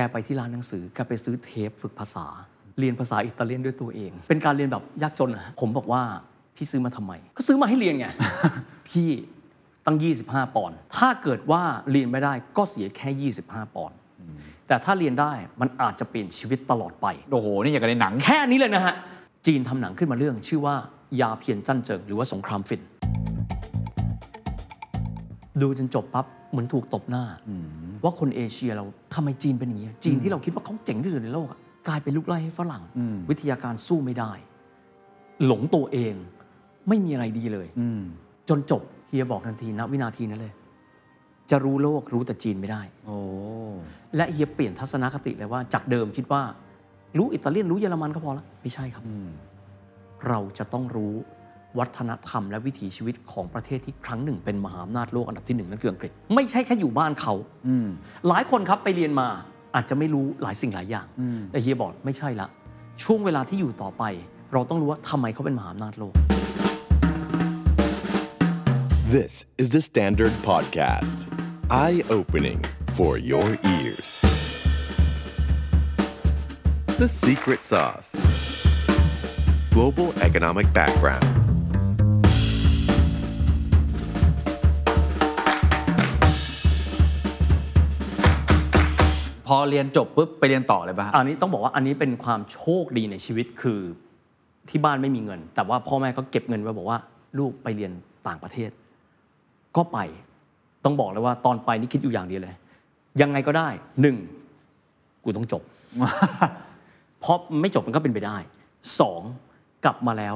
แกไปที่ร้านหนังสือแกไปซื้อเทปฝึกภาษา เรียนภาษาอิตาเลียนด้วยตัวเอง เป็นการเรียนแบบยากจนอะผมบอกว่าพี่ซื้อมาทำไม ก็ซื้อมาให้เรียนไง พี่ตั้ง 25 ปอนด์ถ้าเกิดว่าเรียนไม่ได้ก็เสียแค่ 25 ปอนด์แต่ถ้าเรียนได้มันอาจจะเปลี่ยนชีวิตตลอดไป โอ้โห นี่อย่างกับในหนัง แค่นี้เลยนะฮะ จีนทำหนังขึ้นมาเรื่องชื่อว่ายาเพียนจั่นเจิงหรือว่าสงครามฝิ่นดูจนจบปั๊บ เหมือนถูกตบหน้า ว่าคนเอเชียเราทำไมจีนเป็นอย่างนี้จีนที่เราคิดว่าเขาเจ๋งที่สุดในโลกอะกลายเป็นลูกไล่ให้ฝรั่ง วิทยาการสู้ไม่ได้ หลงตัวเองไม่มีอะไรดีเลยจนจบเฮียบอกทันทีนะ วินาทีนั้นเลย จะรู้โลกรู้แต่จีนไม่ได้โอ้และเฮียเปลี่ยนทัศนคติเลยว่า จากเดิมคิดว่า รู้อิตาเลียนรู้เยอรมันก็พอแล้วไม่ใช่ครับเราจะต้องรู้ วัฒนธรรมและวิถีชีวิตของประเทศที่ครั้งหนึ่งเป็นมหาอำนาจโลกอันดับที่หนึ่งนั่นคืออังกฤษ ไม่ใช่แค่อยู่บ้านเขาหลายคนครับไปเรียนมาอาจจะไม่รู้หลายสิ่งหลายอย่าง แต่เฮียบอกไม่ใช่ละ ช่วงเวลาที่อยู่ต่อไป เราต้องรู้ว่าทำไมเขาเป็นมหาอำนาจโลก This is the Standard Podcast. Eye opening for your ears. The Secret Sauce Global Economic Background. พอเรียนจบปุ๊บไปเรียนต่อเลยป่ะฮะอันนี้ต้องบอกว่าอันนี้เป็นความโชคดีในชีวิตคือที่บ้านไม่มีเงิน แต่ว่าพ่อแม่ก็เก็บเงินไว้บอกว่า ลูกไปเรียนต่างประเทศ ก็ไปต้องบอกเลยว่าตอนไปนี่คิดอยู่อย่างเดียวเลย ยังไงก็ได้หนึ่งกูต้องจบ เพราะไม่จบมันก็เป็นไปได้สองกลับมาแล้ว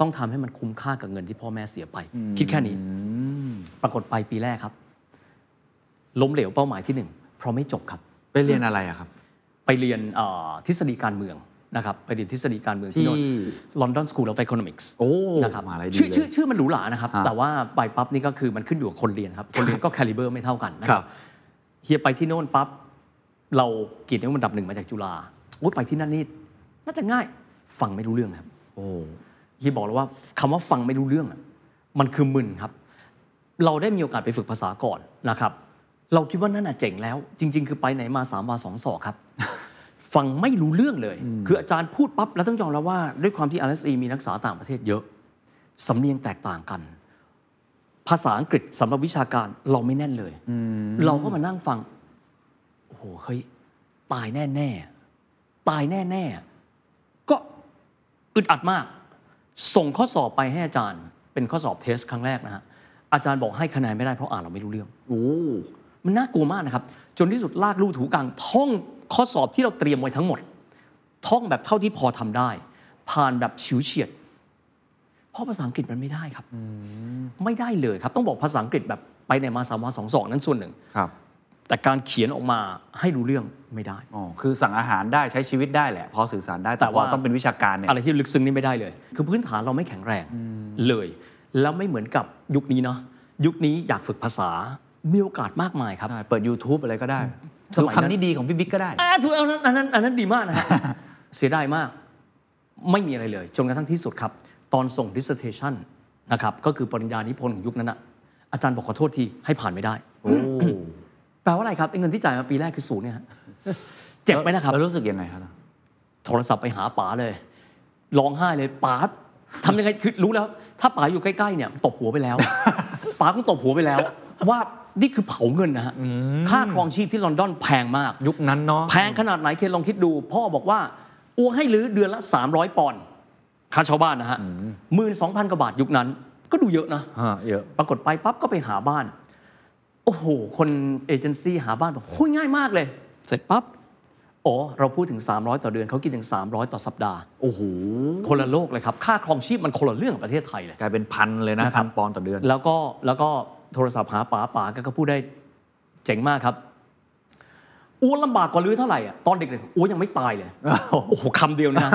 ต้องทำให้มันคุ้มค่ากับเงินที่พ่อแม่เสียไป คิดแค่นี้ปรากฏไปปีแรกครับ ล้มเหลวเป้าหมายที่หนึ่งเพราะไม่จบครับ ไปเรียนอะไรอะครับ ไปเรียนเอ่อทฤษฎีการเมืองนะครับไปเรียนทฤษฎีการเมืองที่ที่โน่น London School of Economics โอ้นะครับมหาลัยดีชื่อเลยชื่อชื่อมันหรูหรานะครับฮะแต่ว่าไปปั๊บนี่ก็คือมันขึ้นอยู่กับคนเรียนครับ คนเรียนก็แคลิเบอร์ไม่เท่ากันนะคครัรับบเฮียไปที่โน่นปั๊บเราเกียรตินิยมอันดับหนึ่งมาจากจุฬาโอ้ยไปที่นั่นนี่น่าจะง่ายฟังไม่รู้เรื่องครับ โอ้เฮียบอกเลยว่าคำว่าฟังไม่รู้เรื่องอะมันคือมึนครับ เราได้มีโอกาสไปฝึกภาษาก่อนนะครับ เราคิดว่านั่นน่ะเจ๋งแล้ว จริง ๆ คือไปไหนมาสามวาสองศอกครับ ฟังไม่รู้เรื่องเลย คืออาจารย์พูดปั๊บแล้วต้องยอมรับว่าด้วยความที่ RSE มีนักศึกษาต่างประเทศเยอะ สำเนียงแตกต่างกัน ภาษาอังกฤษสำหรับวิชาการเราไม่แน่นเลย เราก็มานั่งฟัง โอ้โหเฮ้ยตายแน่ๆตายแน่ๆก็อึดอัดมาก ส่งข้อสอบไปให้อาจารย์ เป็นข้อสอบเทสครั้งแรกนะฮะอาจารย์บอกให้คะแนนไม่ได้เพราะอ่านเราไม่รู้เรื่องโอ้ มันน่ากลัวมากนะครับ จนที่สุดลากลู่ถูกลางท่องข้อสอบที่เราเตรียมไว้ทั้งหมด ท่องแบบเท่าที่พอทำได้ ผ่านแบบฉิวเฉียด เพราะภาษาอังกฤษมันไม่ได้ครับไม่ได้เลยครับ ต้องบอกภาษาอังกฤษแบบไปในมาสามวาสองสองนั้นส่วนหนึ่งครับ แต่การเขียนออกมาให้รู้เรื่องไม่ได้อ๋อคือสั่งอาหารได้ใช้ชีวิตได้แหละ พอสื่อสารได้แต่แต่ว่าว่าต้องเป็นวิชาการเนี่ยอะไรที่ลึกซึ้งนี่ไม่ได้เลย คือพื้นฐานเราไม่แข็งแรงเลย แล้วไม่เหมือนกับยุคนี้เนาะยุคนี้อยากฝึกภาษา มีโอกาสมากมายครับได้เปิด YouTube อะไรก็ได้สดูมัยนั้นคำนี้ดีของพี่บิ๊กก็ได้อ่าถูกเอาอันนั้นอันนั้นดีมากนะฮะเสียดายมาก ไม่มีอะไรเลย จนกระทั่งที่สุดครับ ตอนส่ง dissertation นะครับ ก็คือปริญญานิพนธ์ของยุคนั้นนะอาจารย์บอกขอโทษทีให้ผ่านไม่ได้โอ้แปลว่าอะไรครับไอ้เงินที่จ่ายมาปีแรกคือศูนย์เนี่ยฮะเจ็บไหมนะครับแล้วรู้สึกยังไงครับโทรศัพท์ไปหาป๋าเลยร้องไห้เลยป๋าทำยังไงคือรู้แล้ว ถ้าป๋าอยู่ใกล้ๆเนี่ยตบหัวไปแล้วป๋าคงตบหัวไปแล้ว ว่า นี่คือเผาเงินนะฮะค่าครองชีพที่ลอนดอนแพงมาก ยุคนั้นเนาะแพงขนาดไหนเคนลองคิดดู พ่อบอกว่าอ้วให้รื้อเดือนละ 300 ปอนด์ค่าชาวบ้านนะฮะหมื่นสองพันกว่าบาทยุคนั้น ก็ดูเยอะนะฮะเยอะปรากฏไปปั๊บก็ไปหาบ้าน โอ้โห คนเอเจนซี่หาบ้านบอกหุ้ยง่ายมากเลย เสร็จปั๊บอ๋อเราพูดถึง 300 ต่อเดือนเขาคิดถึง 300 ต่อสัปดาห์ โอ้โห คนละโลกเลยครับ ค่าครองชีพมันคนละเรื่องกับประเทศไทยเลย กลายเป็นพันเลยนะนะครัพับนปอนด์ต่อเดือน แล้วก็แล้วก็ โทรศัพท์หาป๋าป๋าก็พูดได้เจ๋งมากครับอ้วนลำบากกว่าลื้อเท่าไหร่อะตอนเด็กๆอ้วนยังไม่ตายเลยโอ้โหคำเดียวนะ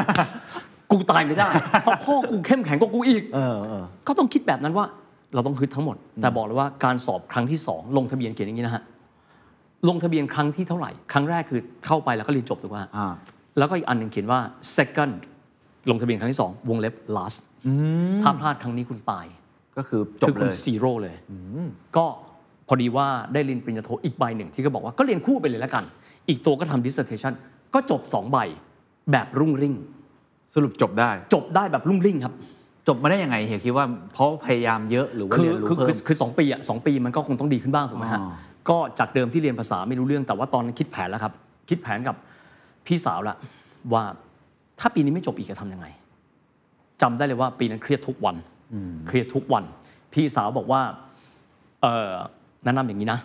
กูตายไม่ได้เพราะพ่อกูเข้มแข็งกว่ากูอีกเออเออก็ต้องคิดแบบนั้นว่า เราต้องฮึดทั้งหมด แต่บอกเลยว่าการสอบครั้งที่สองลงทะเบียนเขียนอย่างนี้นะฮะลงทะเบียนครั้งที่เท่าไหร่ ครั้งแรกคือเข้าไปแล้วก็เรียนจบถูกป่ะอ่าแล้วก็อีกอันหนึ่งเขียนว่า second ลงทะเบียนครั้งที่สองวงเล็บ last ถ้าพลาดครั้งนี้คุณตาย ก็คือจคืบอเลคุณย ซีโร่เลยก็พอดีว่าได้เรียนปริญญาโทอีกใบหนึ่งที่ก็บอกว่าก็เรียนคู่ไปเลยแล้วกัน อีกตัวก็ทำ dissertation ก็จบ2ใบแบบรุ่งริ่ง สรุปจบได้ จบได้แบบรุ่งริ่งครับ จบมาได้ยังไงเฮียคิดว่าเพราะพยายามเยอะหรือว่าคือเรียนรู้คือเพิ่คือม คือสองปีอะสองปีมันก็คงต้องดีขึ้นบ้างถูกไหมฮะ อ๋อ ก็จากเดิมที่เรียนภาษาไม่รู้เรื่องแต่ว่าตอนนั้นคิดแผนแล้วครับ คิดแผนกับพี่สาวละว่าถ้าปีนี้ไม่จบอีกจะทำยังไงจำได้เลยว่าปีนั้นเครียดทุกวัน เครียดทุกวัน พี่สาวบอกว่าเออแนะนำอย่างนี้นะ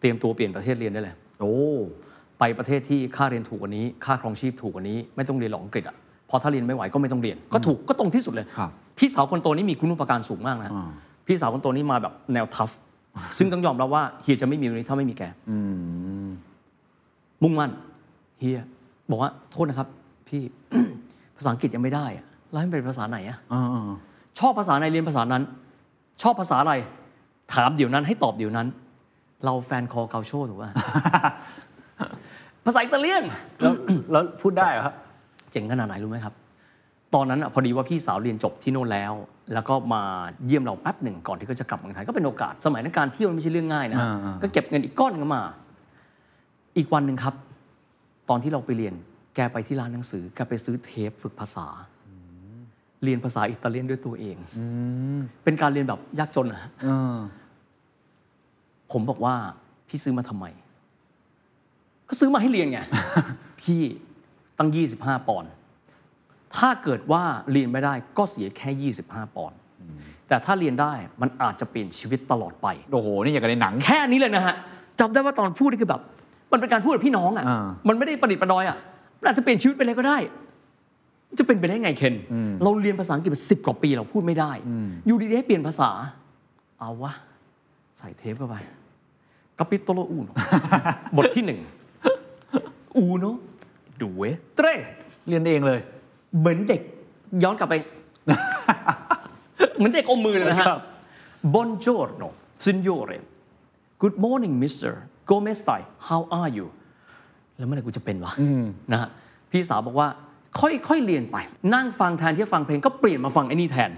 เตรียมตัวเปลี่ยนประเทศเรียนได้เลย โอ้ไปประเทศที่ค่าเรียนถูกกว่านี้ ค่าครองชีพถูกกว่านี้ ไม่ต้องเรียนหรอกอังกฤษอะพอถ้าเรียนไม่ไหวก็ไม่ต้องเรียน ก็ถูกก็ตรงที่สุดเลยครับพี่สาวคนโตนี่มีคุณูปการสูงมากนะอ่าพี่สาวคนโตนี่มาแบบแนว tough ซึ่งต้องยอมรับว่าเฮียจะไม่มีวันนี้ถ้าไม่มีแกอืมมุ่งมั่นเฮียบอกว่าโทษนะครับ พี่ภาษาอังกฤษยังไม่ได้อะแล้วให้มันเป็นภาษาไหนอะอ่า ชอบภาษาไหนเรียนภาษานั้น ชอบภาษาอะไร ถามเดี๋ยวนั้นให้ตอบเดี๋ยวนั้น เราแฟนคอ calcio ถูกป่ะภาษาอิตาเลียนๆแล้วแล้วพูดได้เหรอครับเจ๋งขนาดไหนรู้ไหมครับ ตอนนั้นอะพอดีว่าพี่สาวเรียนจบที่โน่นแล้ว แล้วก็มาเยี่ยมเราแป๊บหนึ่งก่อนที่เขาจะกลับเมืองไทยก็เป็นโอกาสสมัยนั้นการเที่ยวมันไม่ใช่เรื่องง่ายนะอ่าๆก็เก็บเงินอีกก้อนหนึงมา อีกวันหนึ่งครับ ตอนที่เราไปเรียนแกไปที่ร้านหนังสือแกไปซื้อเทปฝึกภาษา เรียนภาษาอิตาเลียนด้วยตัวเองเป็นการเรียนแบบยากจนนะเออผมบอกว่าพี่ซื้อมาทำไม ก็ซื้อมาให้เรียนไง พี่ตั้ง 25 ปอนด์ถ้าเกิดว่าเรียนไม่ได้ก็เสียแค่ 25 ปอนด์แต่ถ้าเรียนได้มันอาจจะเปลี่ยนชีวิตตลอดไป โอ้โห นี่อย่างกับในหนัง แค่นี้เลยนะฮะจำได้ว่าตอนพูดนี่คือแบบ มันเป็นการพูดกับพี่น้องอะอ่ามันไม่ได้ประดิษฐ์ประดอยอะมันอาจจะเปลี่ยนชีวิตไปเลยก็ได้ จะเป็นไปได้ไงเคนเราเรียนภาษาอังกฤษมาสิบกว่าปีเราพูดไม่ได้อยู่ดีๆให้เปลี่ยนภาษา เอาวะใส่เทปเข้าไปกาปิโตโลอูโนบทที่หนึ่งอูโนดูเวเตรเรียนเองเลย เหมือนเด็กย้อนกลับไป เหมือนเด็กอมมือเลยนะฮะครับ Buongiorno signore Good morning Mr. Come stai How are you แล้วเมื่อไหร่กูจะเป็นวะนะฮะพี่สาวบอกว่า ค่อยๆเรียนไป นั่งฟังแทนที่จะฟังเพลงก็เปลี่ยนมาฟังไอ้นี่แทน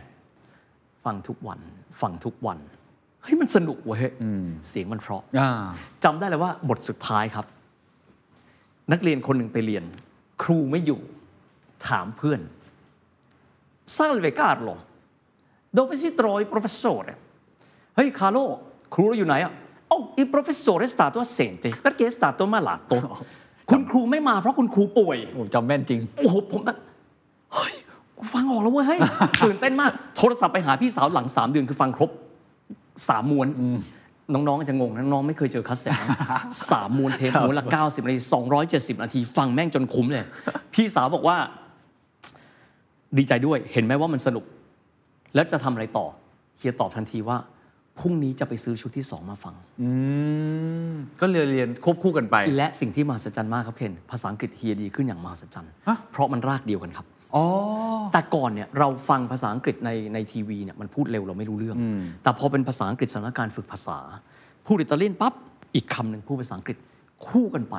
ฟังทุกวัน ฟังทุกวันเฮ้ยมันสนุกเว้ยเสียงมันเพราะอ่าจำได้เลยว่าบทสุดท้ายครับ นักเรียนคนหนึ่งไปเรียน ครูไม่อยู่ ถามเพื่อน Salve Carlo dove si trova il professore เฮ้ยคาร์โลครูเราอยู่ไหนอะ Oh il professore è stato assente perché è stato malato คุณครูไม่มาเพราะคุณครูป่วยผมจำแม่นจริง โอ้โหผมแบบเฮ้ยกูฟังออกแล้วเว้ยเฮ้ยตื่นเต้นมาก โทรศัพท์ไปหาพี่สาวหลังสามเดือนคือฟังครบสามม้วนน้องๆจะงงนะน้องๆไม่เคยเจอคัสเซ็ตนะสามม้วนเทปม้วนละ 90 นาที 270 นาที ฟังแม่งจนคุ้มเลย พี่สาวบอกว่า ดีใจด้วยเห็นไหมว่ามันสนุก แล้วจะทำอะไรต่อเฮียตอบทันทีว่า พรุ่งนี้จะไปซื้อชุดที่สองมาฟัง อืมก็เรียนเรียนควบคู่กันไป และสิ่งที่มหัศจรรย์มากครับเคนภาษาอังกฤษเฮียดีขึ้นอย่างมหัศจรรย์ฮะ เพราะมันรากเดียวกันครับ อ๋อ แต่ก่อนเนี่ยเราฟังภาษาอังกฤษในในทีวีเนี่ยมันพูดเร็วเราไม่รู้เรื่อง แต่พอเป็นภาษาอังกฤษสถานการณ์ฝึกภาษา พูดอิตาเลียนปั๊บอีกคำหนึ่งพูดภาษาอังกฤษคู่กันไป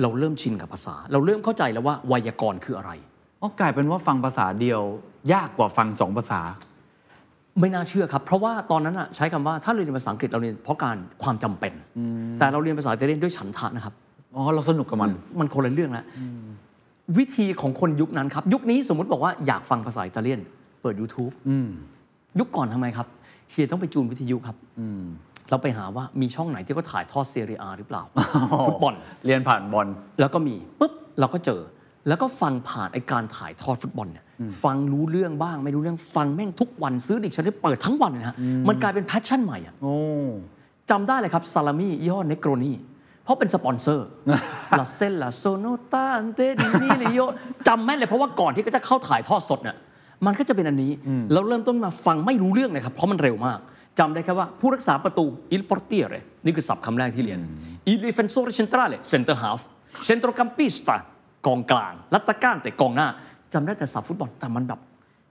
เราเริ่มชินกับภาษา เราเริ่มเข้าใจแล้วว่าไวยากรณ์คืออะไรอ๋อกลายเป็นว่าฟังภาษาเดียวยากกว่าฟังสองภาษา ไม่น่าเชื่อครับ เพราะว่าตอนนั้นอะใช้คำว่าถ้าเราเรียนภาษาอังกฤษเราเรียนเพราะการความจำเป็น แต่เราเรียนภาษาอิตาเลียนด้วยฉันทะนะครับอ๋อเราสนุกกับมันมันคนละเรื่องแล้ววิธีของคนยุคนั้นครับ ยุคนี้สมมุติบอกว่าอยากฟังภาษาอิตาเลียน เปิด YouTube ยุคก่อนทำไมครับเฮียต้องไปจูนวิทยุครับเราไปหาว่ามีช่องไหนที่เขาถ่ายทอด Serie A หรือเปล่าฟุตบอลเรียนผ่านบอลแล้วก็มีปุ๊บเราก็เจอ แล้วก็ฟังผ่านไอการถ่ายทอดฟุตบอลเนี่ยฟังรู้เรื่องบ้างไม่รู้เรื่องฟังแม่งทุกวันซื้อดิกชันได้เปิดทั้งวันเลยนะฮะมันกลายเป็น passion ใหม่อะโอ้จำได้เลยครับซาลามี่ยี่ห้อ Negroni เพราะเป็นสปอนเซอร์ la stella sono tante di milioni จำแม่นเลยเพราะว่าก่อนที่ก็จะเข้าถ่ายทอดสดเนี่ยมันก็จะเป็นอันนี้แล้วเริ่มต้นมาฟังไม่รู้เรื่องเลยครับเพราะมันเร็วมากจำได้แค่ว่าผู้รักษาประตู il portiere นี่คือศัพท์คำแรกที่เรียน il difensore centrale center half centrocampista กองกลาง l'attaccante กองหน้าจำได้แต่ศัพท์ฟุตบอลแต่มันแบบ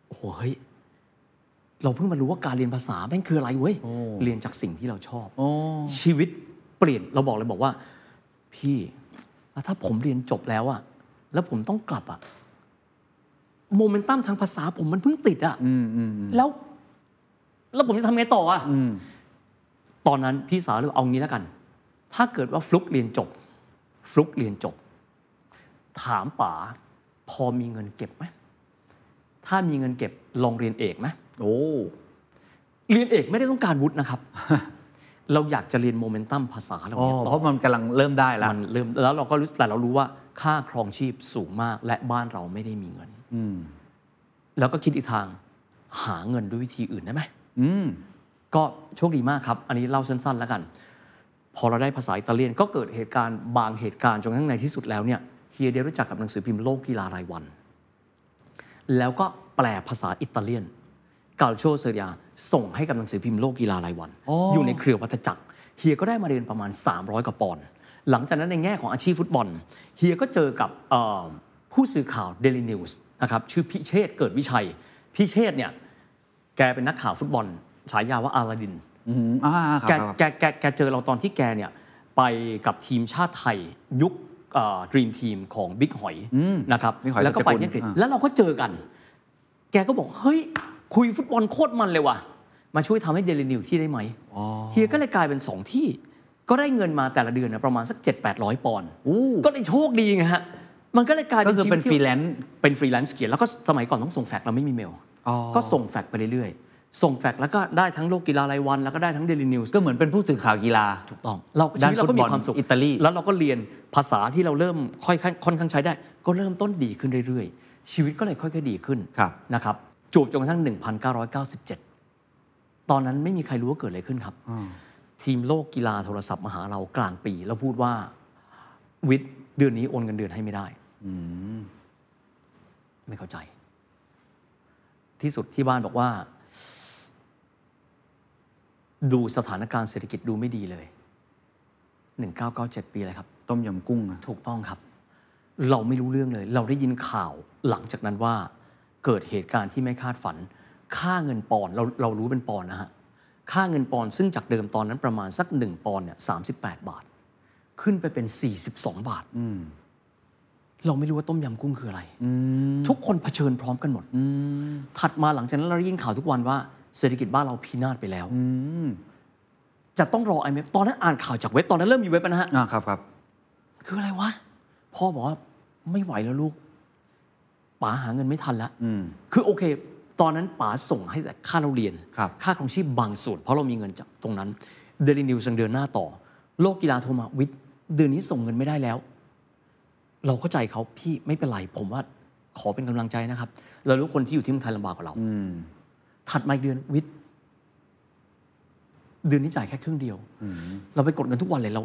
โอ้โหเฮ้ยเราเพิ่งมารู้ว่าการเรียนภาษาแม่งคืออะไรเว้ยเรียนจากสิ่งที่เราชอบโอ้ชีวิตเปลี่ยนเราบอกเลยบอกว่า พี่แล้วถ้าผมเรียนจบแล้วอะแล้วผมต้องกลับอะโมเมนตัมทางภาษาผมมันเพิ่งติดอะแล้ว แล้วผมจะทำไงต่ออะตอนนั้นพี่สาวเลยบอกเอางี้แล้วกัน ถ้าเกิดว่าฟลุกเรียนจบ ฟลุกเรียนจบ ถามป๋าพอมีเงินเก็บไหมถ้ามีเงินเก็บลองเรียนเอกไหมโอ้เรียนเอกไม่ได้ต้องการวุฒินะครับ เราอยากจะเรียนโมเมนตัมภาษาเราอ๋อเรียนเพต่อราะมันกำลังเริ่มได้แล้วมันเริ่มแล้วเราก็รู้แต่เรารู้ว่าค่าครองชีพสูงมากและบ้านเราไม่ได้มีเงิน อืมแล้วก็คิดอีกทางหาเงินด้วยวิธีอื่นได้ไหมอืมก็โชคดีมากครับ อันนี้เล่าสั้นๆแล้วกัน พอเราได้ภาษาอิตาเลียนก็เกิดเหตุการณ์บางเหตุการณ์จนกระทั่งในที่สุดแล้วเนี่ย เฮียได้รู้จักกับหนังสือพิมพ์โลกกีฬารายวัน แล้วก็แปลภาษาอิตาเลียน calcio Serie A ส่งให้กับหนังสือพิมพ์โลกกีฬารายวันอ๋ออยู่ในเครือวัตจักรเฮียก็ได้มาเรียนประมาณ 300กว่าปอนด์หลังจากนั้นในแง่ของอาชีพฟุตบอลเฮียก็เจอกับเอ่อผู้สื่อข่าวเดลินิวส์นะครับชื่อพิเชษฐ์เกิดวิชัย พิเชษฐ์เนี่ยแกเป็นนักข่าวฟุตบอลฉายาว่าอาลาดินอืมอ่าครับแกครับแกแกแกเจอเราตอนที่แกเนี่ยไปกับทีมชาติไทยยุค Dream Team ของบิ๊กหอยนะครับบิ๊กหอยแล้วก็ไปสัจกุลที่อังกฤษอ่าแล้วเราก็เจอกัน แกก็บอก เฮ้ย คุยฟุตบอลโคตรมันเลยว่ะ มาช่วยทำให้เดลินิวส์ที่ได้ไหมเฮียก็เลยกลายเป็นสองที่ ก็ได้เงินมาแต่ละเดือนนะประมาณสัก 7 8 0 0 ปอนด์ก็ได้โชคดีไงฮะมันก็เลยกลายก็เป็นคือชีเป็วินตที่เป็นฟรีแลนซ์เป็นฟรีแลนซ์เขียนแล้วก็สมัยก่อนต้องส่งแฟกซ์เราไม่มีเมลอ๋อก็ส่งแฟกซ์ไปเรื่อยๆ ส่งแฟกซ์แล้วก็ได้ทั้งโลกกีฬารายวัน แล้วก็ได้ทั้งเดลินิวส์ก็เหมือนเป็นผู้สื่อข่าวกีฬาถูกต้อง เราด้าชีนวิตเราก็มีฟุตบอลความสุขอิตาลีแล้วเราก็เรียนภาษาที่เราเริ่มค่อยๆค่อนข้างใช้ได้ ก็เริ่มต้นดีขึ้นเรื่อยๆ ชีวิตก็เลยค่อยๆดีขึ้นครับนะครับจูบจนกระทั่ง 1997 ตอนนั้นไม่มีใครรู้ว่าเกิดอะไรขึ้นครับ ทีมโลกกีฬาโทรศัพท์มาหาเรากลางปี แล้วพูดว่าวิทย์เดือนนี้โอนเงินเดือนให้ไม่ได้ไม่เข้าใจ ที่สุดที่บ้านบอกว่า ดูสถานการณ์เศรษฐกิจดูไม่ดีเลย 1997 ปีเลยครับ ต้มยำกุ้งอะถูกต้องครับ เราไม่รู้เรื่องเลย เราได้ยินข่าวหลังจากนั้นว่าเกิดเหตุการณ์ที่ไม่คาดฝัน ค่าเงินปอนด์เราเรารู้เป็นปอนด์นะฮะ ค่าเงินปอนด์ซึ่งจากเดิมตอนนั้นประมาณสักหนึ่งปอนด์เนี่ยสาบาท ขึ้นไปเป็น 42 บาท เราไม่รู้ว่าต้มยำกุ้งคืออะไร ทุกคนเผชิญพร้อมกันหมด ถัดมาหลังจากนั้นเราได้ยินข่าวทุกวันว่า เศรษฐกิจบ้านเราพินาศไปแล้วจะต้องรอ IMF ตอนนั้นอ่านข่าวจากเว็บตอนนั้นเริ่มมีเว็บแล้วนะฮะอ่าครับครับคืออะไรวะพ่อบอกว่าไม่ไหวแล้วลูกป๋าหาเงินไม่ทันแล้วคือโอเค ตอนนั้นป๋าส่งให้แต่ค่าเราเรียนครับค่าของชีพบางส่วน เพราะเรามีเงินจากตรงนั้นเดลินิวยังเดินหน้าต่อ โลกกีฬาโทรมาวิทย์เดือนนี้ส่งเงินไม่ได้แล้ว เราเข้าใจเขาพี่ไม่เป็นไร ผมว่าขอเป็นกำลังใจนะครับ เรารู้คนที่อยู่ที่เมืองไทยลำบากกว่าเรา ถัดมาอีกเดือนวิทย์เดือนนี้จ่ายแค่ครึ่งเดียว เราไปกดเงินทุกวันเลยเรา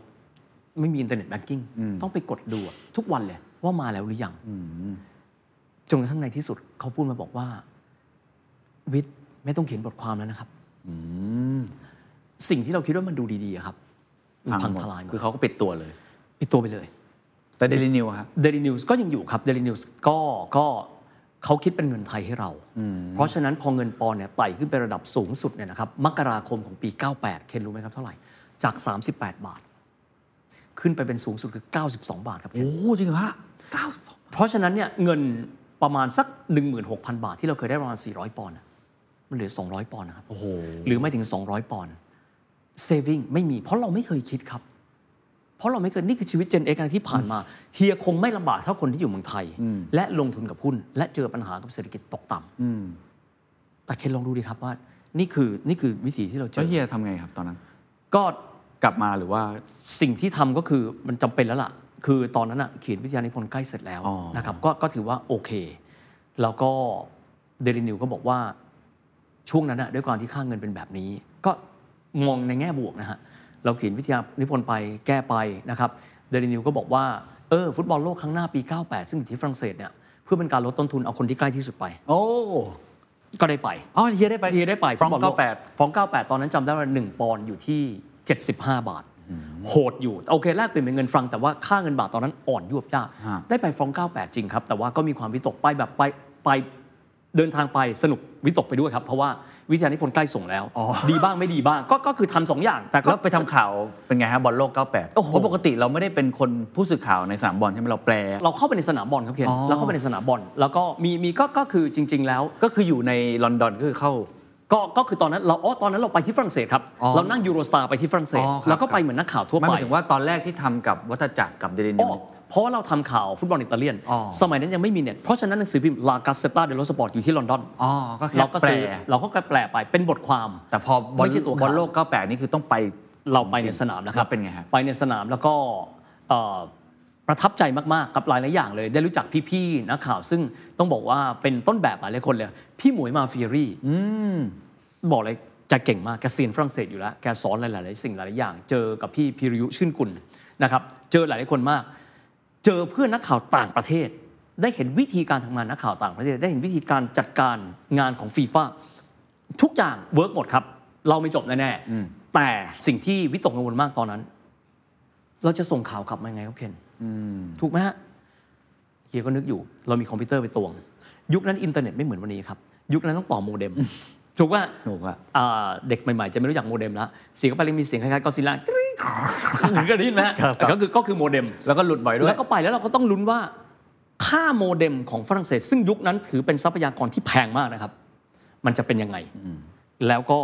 ไม่มีอินเทอร์เน็ตแบงกิ้งต้องไปกดดูอะทุกวันเลย ว่ามาแล้วหรือยังจนกระทั่งในที่สุด เขาพูดมาบอกว่า วิทย์ไม่ต้องเขียนบทความแล้วนะครับสิ่งที่เราคิดว่ามันดูดีๆอะครับมันพังหมดทลายหมดคือเขาก็ปิดตัวเลย ปิดตัวไปเลย แต่เดลินิวครับเดลินิวส์ก็ยังอยู่ครับเดลินิวส์ก็ก็ เขาคิดเป็นเงินไทยให้เรา เพราะฉะนั้นพอเงินปอนด์เนี่ยไต่ขึ้นไประดับสูงสุดเนี่ยนะครับ มกราคมของปี 98 เคนรู้ไหมครับเท่าไหร่ จาก 38 บาท ขึ้นไปเป็นสูงสุดคือ 92 บาทครับเคนโอ้จริงเหรอฮะเก้าเพราะฉะนั้นเนี่ยเงินประมาณสัก 16,000 บาทที่เราเคยได้ประมาณ 400 ปอนด์อะมันเหลือ 200 ปอนด์นะครับ โอ้โห หรือไม่ถึง 200 ปอนด์ saving ไม่มี เพราะเราไม่เคยคิดครับ เพราะเราไม่เคยนี่คือชีวิต Gen X ที่ผ่านมาเฮียคงไม่ลำบากเท่าคนที่อยู่เมืองไทย และลงทุนกับหุ้นและเจอปัญหากับเศรษฐกิจตกต่ำแต่เคนลองดูดิครับว่า นี่คือนี่คือวิธีที่เราเจอแล้วเฮียทำไงครับตอนนั้น ก็กลับมาหรือว่าสิ่งที่ทำก็คือมันจำเป็นแล้วล่ะ คือตอนนั้นอะเขียนวิทยานิพนธ์ใกล้เสร็จแล้วอ๋อนะครับก็ก็ถือว่าโอเค แล้วก็เดลินิวส์ก็บอกว่าช่วงนั้นอะด้วยความที่ค่าเงินเป็นแบบนี้ ก็มองในแง่บวกนะฮะ เราเขียนวิทยานิพนธ์ไปแก้ไปนะครับเดลินิวส์ก็บอกว่าเออฟุตบอลโลกครั้งหน้าปี 98 ซึ่งอยู่ที่ฝรั่งเศสเนี่ยเพื่อเป็นการลดต้นทุนเอาคนที่ใกล้ที่สุดไป โอ้ก็ได้ไปอ๋อเฮียได้ไปเฮียได้ไปฟรองฟุตบอลโลเก้าแปดฟรอง98 ตอนนั้นจำได้ว่า 1 ปอนด์อยู่ที่ 75 บาท โหดอยู่ โอเคแลกเปลี่ยนเป็นเงินฟรังก์แต่ว่าค่าเงินบาทตอนนั้นอ่อนยวบยากฮะได้ไปฟรอง98 จริงครับ แต่ว่าก็มีความวิตกไปแบบไปไป เดินทางไปสนุกวิตกไปด้วยครับ เพราะว่าวิทยานิพนธ์ใกล้ส่งแล้ว ดีบ้างไม่ดีบ้าง ก็ก็คือทำสองอย่าง แต่ก็แล้วไปทำข่าวเป็นไงฮะบอลโลก 98 โอ้โหเพราะปกติเราไม่ได้เป็นคนผู้สื่อข่าวในสนามบอลใช่ไหมเราแปล เราเข้าไปในสนามบอลครับเพียนอ๋อเราเข้าไปในสนามบอลแล้วก็มีมีก็ก็คือจริง ๆ แล้ว ก็คืออยู่ในลอนดอนก็คือเข้า ก็ก็คือตอนนั้นเราอ๋อตอนนั้นเราไปที่ฝรั่งเศสครับ อ๋อเรานั่ง Eurostar ไปที่ฝรั่งเศส อ๋อครับ แล้วก็ไปครับเหมือนนักข่าวทั่วไปไหม หมายถึงว่าตอนแรกที่ทำกับวัฏจักรกับเดลินิวส์อ๋อเพราะว่าเราทำข่าวฟุตบอลอิตาเลียน อ๋อ สมัยนั้นยังไม่มีเน็ตเพราะฉะนั้นหนังสือพิมพ์ La Gazzetta dello Sport อยู่ที่ลอนดอนอ๋อก็แค่เราก็แปลซื้อเราก็แปลไปเป็นบทความ แต่พอบอลไม่ใช่ตัวข่าวบอลโลก98นี่คือต้องไป เราไปในสนามนะครับ แล้วเป็นไงครับไปในสนามแล้วก็เอ่อ ประทับใจมาก ๆ กับหลายหลายอย่างเลย ได้รู้จักพี่ ๆ นักข่าว ซึ่งต้องบอกว่าเป็นต้นแบบหลายคนเลย พี่หมวยมาฟิรี่บอกเลยแกเก่งมากแกเซียนฝรั่งเศสอยู่แล้ว แกสอนหลาย ๆ สิ่งหลาย ๆ อย่าง เจอกับพี่พิริยุชื่นกุลนะครับเจอหลายๆคนมาก เจอเพื่อนนักข่าวต่างประเทศ ได้เห็นวิธีการทำงานนักข่าวต่างประเทศ ได้เห็นวิธีการจัดการงานของฟีฟ่าทุกอย่าง work หมดครับ เราไม่จบแน่ๆแต่สิ่งที่วิตกกังวลมากตอนนั้น เราจะส่งข่าวกลับมายังไงครับเคน ถูกไหมฮะเฮียก็นึกอยู่ เรามีคอมพิวเตอร์ไปตัวนึง ยุคนั้นอินเทอร์เน็ตไม่เหมือนวันนี้ครับ ยุคนั้นต้องต่อโมเด็มถูกว่าถูกอะเด็กใหม่ๆ จะไม่รู้จักโมเด็มแล้วเสียงเข้าไปเลยมีเสียงคล้ายๆกอดซิลล่าหรือก็ได้ยินไหมฮะก็คือก็คือโมเด็มแล้วก็หลุดบ่อยด้วยแล้วก็ไปแล้วเราก็ต้องลุ้นว่าค่าโมเด็มของฝรั่งเศส ซึ่งยุคนั้นถือเป็นทรัพยากรที่แพงมากนะครับ มันจะเป็นยังไง แล้วก็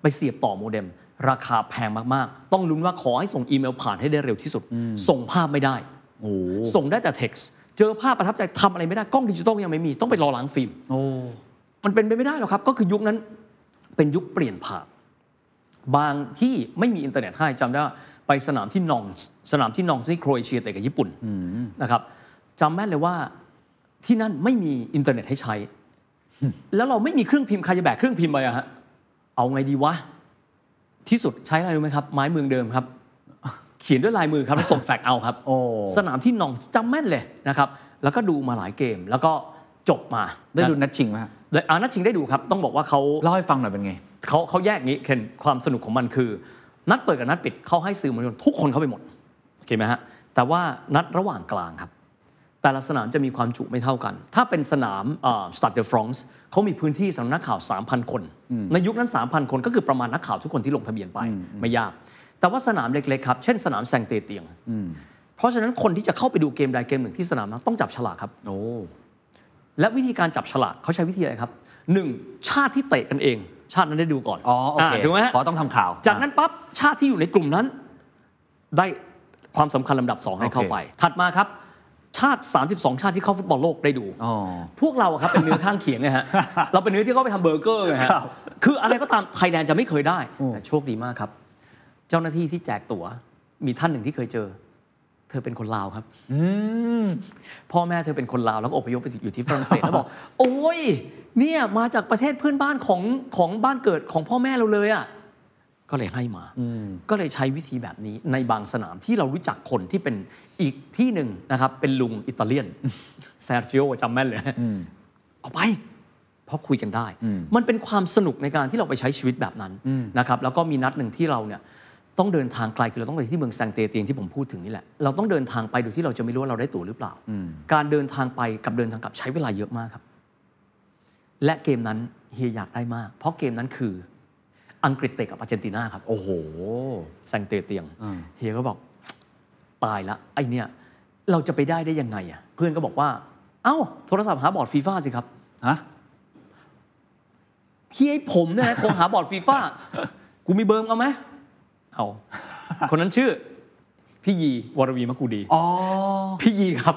ไปเสียบต่อโมเด็ม ราคาแพงมากๆ ต้องลุ้นว่าขอให้ส่งอีเมลผ่านให้ได้เร็วที่สุด ส่งภาพไม่ได้โอ้ ส่งได้แต่ text เจอภาพประทับใจทำอะไรไม่ได้กล้องดิจิตอลยังไม่มีต้องไปรอล้างฟิล์มโอ้มันเป็นไปไม่ได้หรอกครับ ก็คือยุคนั้นเป็นยุคเปลี่ยนผ่านบางที่ไม่มีอินเทอร์เน็ตให้จำได้ว่าไปสนามที่น็องต์สนามที่น็องต์ที่โครเอเชียเตะกับญี่ปุ่นนะครับจำแม่นเลยว่าที่นั่นไม่มีอินเทอร์เน็ตให้ใช้ แล้วเราไม่มีเครื่องพิมพ์ใครจะแบกเครื่องพิมพ์ไปอะฮะเอาไงดีวะที่สุดใช้อะไรรู้ไหมครับ ไม้เมืองเดิมครับเขียนด้วยลายมือครับแล้วส่งแฟกซ์เอาครับโอ้สนามที่น็องต์จำแม่นเลยนะครับ แล้วก็ดูมาหลายเกมแล้วก็จบมาได้ดูนัดชิงไหมฮะได้อานัดชิงได้ดูครับ ต้องบอกว่าเขาเล่าให้ฟังหน่อยเป็นไงเขาเขาแยกงี้เคนความสนุกของมันคือ นัดเปิดกับนัดปิดเขาให้สื่อมวลชนทุกคนเข้าไปหมดโอเคไหมฮะแต่ว่านัดระหว่างกลางครับ แต่ละสนามจะมีความจุไม่เท่ากัน ถ้าเป็นสนามสตาร์เดฟรองส์เขามีพื้นที่สำหรับนักข่าว 3,000 คน ในยุคนั้น 3,000 คนก็คือประมาณนักข่าวทุกคนที่ลงทะเบียนไปไม่ยาก แต่ว่าสนามเล็กๆครับเช่นสนามแซงเตเตียงเพราะฉะนั้นคนที่จะเข้าไปดูเกมใดเกมหนึ่งที่สนามนั้นต้องจับฉลากครับโอ้และวิธีการจับฉลากเขาใช้วิธีอะไรครับหนึ่งชาติที่เตะกันเอง ชาตินั้นได้ดูก่อนอ๋อโอเคถูกไหมฮะเพราะต้องทำข่าว จากนั้นปั๊บชาติที่อยู่ในกลุ่มนั้น ได้ความสำคัญลำดับ 2 ให้เข้าไป ถัดมาครับ ชาติ 32 ชาติที่เข้าฟุตบอลโลกได้ดูอ๋อพวกเราอะครับเป็นเนื้อข้างเคียงไงฮะเราเป็นเนื้อที่เขาไปทำเบอร์เกอร์ไงฮะครับคืออะไรก็ตามไทยแลนด์จะไม่เคยได้แต่โชคดีมากครับ เจ้าหน้าที่ที่แจกตั๋ว มีท่านหนึ่งที่เคยเจอ เธอเป็นคนลาวครับพ่อแม่เธอเป็นคนลาวแล้วก็อพยพไปอยู่ที่ฝรั่งเศสแล้วบอกโอ้ยเนี่ยมาจากประเทศเพื่อนบ้านของของบ้านเกิดของพ่อแม่เราเลยอะก็เลยให้มา ก็เลยใช้วิธีแบบนี้ในบางสนามที่เรารู้จักคนที่เป็นอีกที่หนึ่งนะครับ เป็นลุงอิตาเลียนเซอร์จิโอจำแม่นเลยเอาไป เพราะคุยกันได้ มันเป็นความสนุกในการที่เราไปใช้ชีวิตแบบนั้นนะครับ แล้วก็มีนัดหนึ่งที่เราเนี่ย ต้องเดินทางไกลคือเราต้องไปที่เมืองแซงเตเตียงที่ผมพูดถึงนี่แหละเราต้องเดินทางไปโดยที่เราจะไม่รู้ว่าเราได้ตั๋วหรือเปล่า การเดินทางไปกับเดินทางกลับใช้เวลาเยอะมากครับ และเกมนั้นเฮียอยากได้มาก เพราะเกมนั้นคืออังกฤษเตะกับอาร์เจนตินาครับ โอ้โหแซงเตเตียงเฮียก็บอกตายละไอเนี่ยเราจะไปได้ได้ยังไงอะเพื่อนก็บอกว่า เอ้า โทรศัพท์หาบอร์ดฟีฟ่าสิครับฮะพี่ให้ผมเนี่ยนะโทรหาบอร์ดฟีฟ่ากูมีเบอร์มึงเอาไหม เอา คนนั้นชื่อ พี่ยีวรวีร์ มะกูดีอ๋อพี่ยีครับ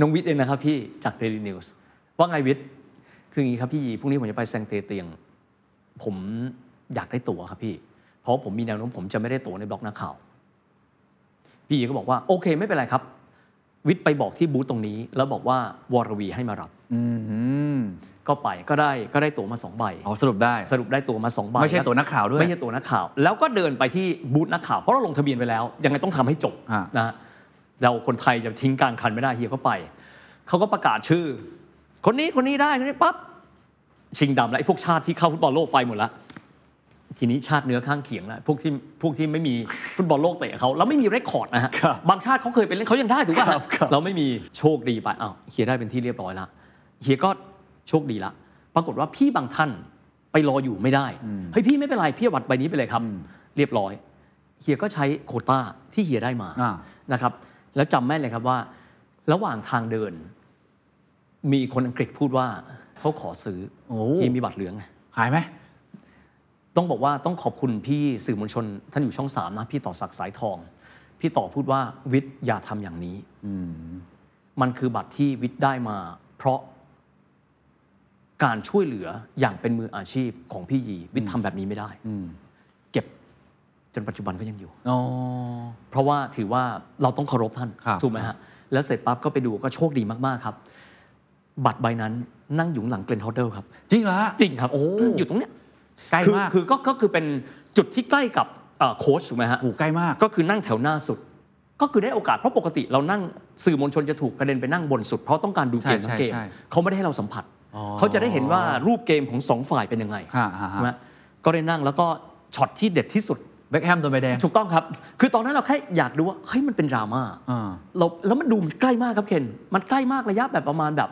น้องวิทย์เองนะครับพี่จากเดลินิวส์ว่าไงวิทย์คืออย่างนี้ครับพี่ยีพรุ่งนี้ผมจะไปแซงต์เอเตียน ผมอยากได้ตั๋วครับพี่ เพราะผมมีแนวโน้มผมจะไม่ได้ตั๋วในบล็อกนักข่าว พี่ยีก็บอกว่าโอเคไม่เป็นไรครับ วิทย์ไปบอกที่บูธตรงนี้ แล้วบอกว่าวรวีให้มารับอืมก็ไปก็ได้ก็ได้ตั๋วมาสองใบเอาสรุปได้สรุปได้ตั๋วมาสองใบไม่ใช่ตั๋วนักข่าวด้วยไม่ใช่ตั๋วนักข่าว แล้วก็เดินไปที่บูธนักข่าวเพราะเราลงทะเบียนไปแล้ว ยังไงต้องทำให้จบฮะนะฮะเราคนไทยจะทิ้งกลารคันไม่ได้เฮียก็ไปเขาก็ประกาศชื่อ คนนี้คนนี้ได้คนนี้ปั๊บชิงดำแล้วไอ้พวกชาติที่เข้าฟุตบอลโลกไปหมดละ ทีนี้ชาติเนื้อข้างเคียงแล้วพวกที่พวกที่ไม่มีฟุตบอลโลกเตะเขาแล้วไม่มีเรคคอร์ดนะฮะครับบางชาติเขาเคยไปเล่นเขายังได้ถูกป่ะครับครับเราไม่มีโชคดีไปอ้าวเฮียได้เป็นที่เรียบร้อยละเฮียก็โชคดีละปรากฏว่าพี่บางท่านไปรออยู่ไม่ได้เฮ้ยพี่ไม่เป็นไรพี่เอาบัตรใบนี้ไปเลยครับ เรียบร้อยเฮียก็ใช้โควต้าที่เฮียได้มาอ่านะครับแล้วจำแม่นเลยครับว่า ระหว่างทางเดิน มีคนอังกฤษพูดว่าเขาขอซื้อโอ้เฮียมีบัตรเหลืองไงขายไหม ต้องบอกว่าต้องขอบคุณพี่สื่อมวลชน ท่านอยู่ช่องสามนะพี่ต่อศักดิ์สายทอง พี่ต่อพูดว่าวิทย์อย่าทำอย่างนี้มันคือบัตรที่วิทย์ได้มา เพราะการช่วยเหลืออย่างเป็นมืออาชีพของพี่ยีวิทย์ทำแบบนี้ไม่ได้เก็บจนปัจจุบันก็ยังอยู่อ๋อเพราะว่าถือว่าเราต้องเคารพท่านครับถูกไหมฮะแล้วเสร็จปั๊บก็ไปดูก็โชคดีมากๆครับ บัตรใบนั้นนั่งอยู่หลัง Glenn Hoddle ครับ จริงเหรอฮะจริงครับ โอ้อยู่ตรงเนี้ย ใกล้คือมากคือก็ก็คือเป็นจุดที่ใกล้กับเอ่อโค้ชถูกไหมฮะโอ้ใกล้มากก็คือนั่งแถวหน้าสุด ก็คือได้โอกาสเพราะปกติเรานั่งสื่อมวลชนจะถูกกระเด็นไปนั่งบนสุด เพราะต้องการดูเกมใช่ทั้งเกมใช่เขาไม่ได้ให้เราสัมผัสอ๋อเขาจะได้เห็นว่ารูปเกมของสองฝ่ายเป็นยังไงฮะฮะฮะใช่ไหมก็ได้นั่งแล้วก็ช็อตที่เด็ดที่สุดเบคแฮมโดนใบแดงถูกต้องครับ คือตอนนั้นเราแค่อยากดูว่าเฮ้ยมันเป็นดราม่าอ่าเราแล้วมันดูมันใกล้มากครับเคนมันใกล้มากระยะแบบประมาณแบบ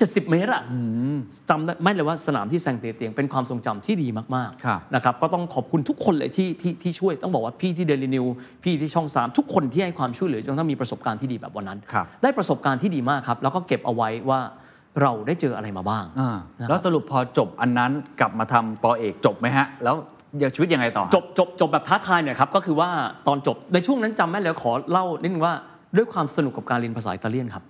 70 เมตรอะจำได้ไม่เลยว่าสนามที่แซงเตเตียงเป็นความทรงจำที่ดีมากครับๆนะครับก็ต้องขอบคุณทุกคนเลยที่ที่ที่ช่วยต้องบอกว่าพี่ที่เดลินิวพี่ที่ช่องสามทุกคนที่ให้ความช่วยเหลือจนกระทั่งมีประสบการณ์ที่ดีแบบวันนั้นครับได้ประสบการณ์ที่ดีมากครับแล้วก็เก็บเอาไว้ว่าเราได้เจออะไรมาบ้างอ่านะครับแล้วสรุปพอจบอันนั้นกลับมาทำปอเอกจบไหมฮะ แล้วยังชีวิตยังไงต่อ จบจบจบแบบท้าทายหน่อยครับ ก็คือว่าตอนจบในช่วงนั้นจำแม่นแล้วขอเล่านิดนึงว่าด้วยความสนุกกับการเรียนภาษาอิตาเลียนครับ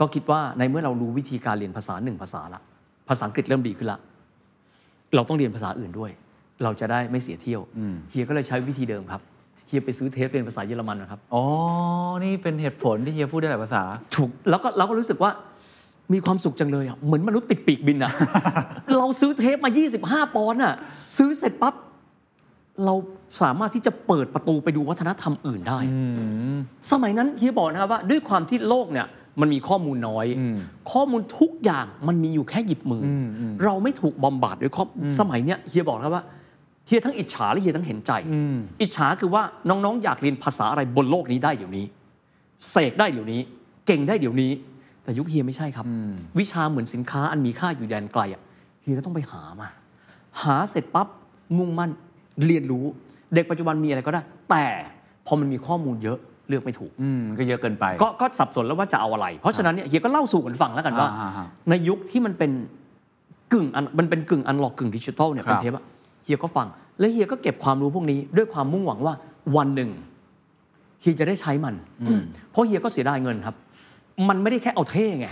ก็คิดว่าในเมื่อเรารู้วิธีการเรียนภาษาหนึ่งภาษาละ ภาษาอังกฤษเริ่มดีขึ้นละ เราต้องเรียนภาษาอื่นด้วย เราจะได้ไม่เสียเที่ยวเฮียก็เลยใช้วิธีเดิมครับเฮียไปซื้อเทปเรียนภาษาเยอรมันนะครับ อ๋อ นี่เป็นเหตุผลที่เฮียพูดได้หลายภาษา ถูก แล้วก็เราก็รู้สึกว่ามีความสุขจังเลยอะ เหมือนมนุษย์ติดปีกบินอะ เราซื้อเทปมา 25 ปอนด์อะ ซื้อเสร็จปั๊บ เราสามารถที่จะเปิดประตูไปดูวัฒนธรรมอื่นได้ สมัยนั้นเฮียบอกนะครับว่าด้วยความที่โลกเนี่ย มันมีข้อมูลน้อย ข้อมูลทุกอย่างมันมีอยู่แค่หยิบมืออเราไม่ถูกบำบัดด้วยข้ออสมัยเนี้ยเฮียบอกนะครับว่าเฮียทั้งอิจฉาและเฮียทั้งเห็นใจ อิจฉาคือว่าน้องๆ อยากเรียนภาษาอะไรบนโลกนี้ได้เดี๋ยวนี้ เสกได้เดี๋ยวนี้ เก่งได้เดี๋ยวนี้ แต่ยุคเฮียไม่ใช่ครับ วิชาเหมือนสินค้าอันมีค่าอยู่แดนไกลอะเฮียก็ต้องไปหามา หาเสร็จปั๊บมุ่งมั่นเรียนรู้ เด็กปัจจุบันมีอะไรก็ได้ แต่พอมันมีข้อมูลเยอะ เลือกไม่ถูกอืมก็เยอะเกินไป ก็ก็สับสนแล้วว่าจะเอาอะไร เพราะฉะนั้นเนี่ยเฮียก็เล่าสู่กันฟังแล้วกันว่าอ่าฮะในยุคที่มันเป็นกึ่งอันมันเป็นกึ่งอันล็อกกึ่งดิจิทัลเนี่ยครับเป็นเทปอะเฮียก็ฟัง แล้วเฮียก็เก็บความรู้พวกนี้ด้วยความมุ่งหวังว่าวันหนึ่งเฮียจะได้ใช้มันเพราะเฮียก็เสียดายเงินครับ มันไม่ได้แค่เอาเท่ไง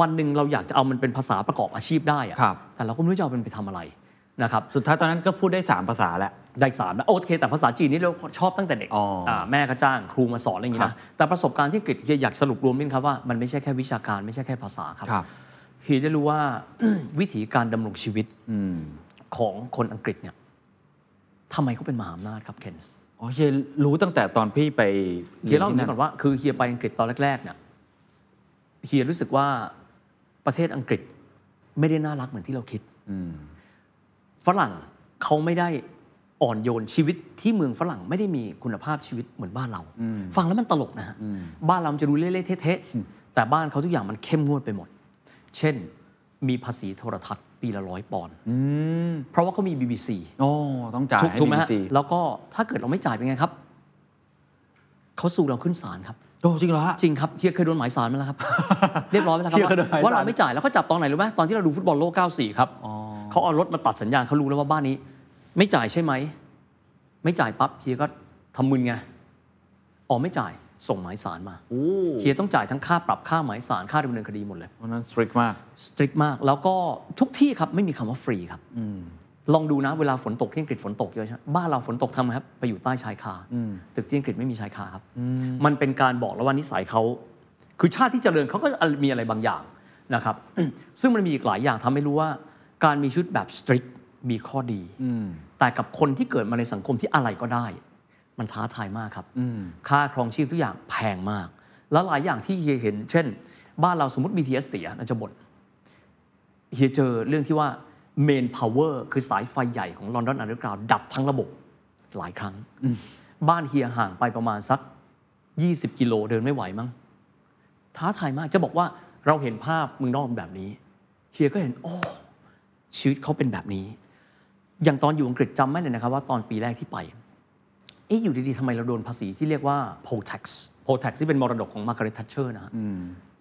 วันหนึ่งเราอยากจะเอามันเป็นภาษาประกอบอาชีพได้อะครับแต่เราก็ไม่รู้จะเอามันไปทำอะไร นะครับสุดท้ายตอนนั้นก็พูดได้ 3 ภาษาแล้วได้สามแล้วโอเค แต่ภาษาจีนนี่เราชอบตั้งแต่เด็กอ๋ออ่าแม่ก็จ้างครูมาสอนอะไรอย่างนี้ครันะบแต่ประสบการณ์ที่อังกฤษเฮียอยากสรุปรวมนิดครับว่ามันไม่ใช่แค่วิชาการไม่ใช่แค่ภาษาครับครับเฮียได้รู้ว่าวิถีการดำรงชีวิตอืมของคนอังกฤษเนี่ยทำไมเขาเป็นมหาอำนาจครับเคนอ๋อเฮียรู้ตั้งแต่ตอนพี่ไปเฮียเล่าอย่างที่นี้ก่อนว่าคือเฮียไปอังกฤษตอนแรกๆเนี่ยเฮียรู้สึกว่าประเทศอังกฤษไม่ได้น่ารักเหมือนที่เราคิดอืม ฝรั่งเขาไม่ได้อ่อนโยนชีวิตที่เมืองฝรั่งไม่ได้มีคุณภาพชีวิตเหมือนบ้านเรา ฟังแล้วมันตลกนะฮะบ้านเรามันจะดูเละๆเทะๆแต่บ้านเขาทุกอย่างมันเข้มงวดไปหมด เช่นมีภาษีโทรทัศน์ปีละร้อยปอนด์อืมเพราะว่าเขามี BBC โอ้ต้องจ่ายถูกให้ถูกไหมบีฮะซีแล้วก็ถ้าเกิดเราไม่จ่ายเป็นไงครับเขาสู้เราขึ้นศาลครับโอ้จริงเหรอฮะจริงครับเฮียเคยโดนหมายสารมาแล้วครับ เรียบร้อยไปแล้วครัเฮียเคยโดนหมายว่าศาลเราไม่จ่ายแล้วเขาจับตอนไหนรู้ไหมตอนที่เราดูฟุตบอลโลก 94 ครับ เขาเอารถมาตัดสัญญาณเขารู้แล้วว่าบ้านนี้ ไม่จ่ายใช่ไหม ไม่จ่ายปั๊บเฮียก็ทำมึนไงอ๋อไม่จ่ายส่งหมายสารมาโอ้เฮียต้องจ่ายทั้งค่าปรับค่าหมายสารค่าดำเนินคดีหมดเลยตอนนั้นสตริกมากสตริกมากแล้วก็ทุกที่ครับไม่มีคำว่าฟรีครับลองดูนะเวลาฝนตกที่อังกฤษฝนตกเยอะใช่ไหมบ้านเราฝนตกทำไมครับไปอยู่ใต้ชายคาตึกที่อังกฤษไม่มีชายคาครับมันเป็นการบอกแล้วว่านิสัยเขาคือชาติที่เจริญเขาก็มีอะไรบางอย่างนะครับ ซึ่งมันมีอีกหลายอย่างทำให้รู้ว่า การมีชุดแบบสตริกมีข้อดี แต่กับคนที่เกิดมาในสังคมที่อะไรก็ได้ มันท้าทายมากครับ ค่าครองชีพทุกอย่างแพงมาก แล้วหลายอย่างที่เฮียเห็น เช่น บ้านเราสมมติ BTS เสียนะจะบ่นเฮียเจอเรื่องที่ว่า Main Power คือสายไฟใหญ่ของ London Underground ดับทั้งระบบหลายครั้ง บ้านเฮียห่างไปประมาณสัก 20 กิโลเดินไม่ไหวมั้งท้าทายมากจะบอกว่าเราเห็นภาพเมืองนอกแบบนี้เฮียก็เห็นโอ้ ชีวิตเขาเป็นแบบนี้ อย่างตอนอยู่อังกฤษจำไม่เลยนะครับว่าตอนปีแรกที่ไป เอ๊ะอยู่ดีๆทำไมเราโดนภาษีที่เรียกว่า poll tax poll tax ที่เป็นมรดกของมาร์กาเร็ตแทชเชอร์นะฮะ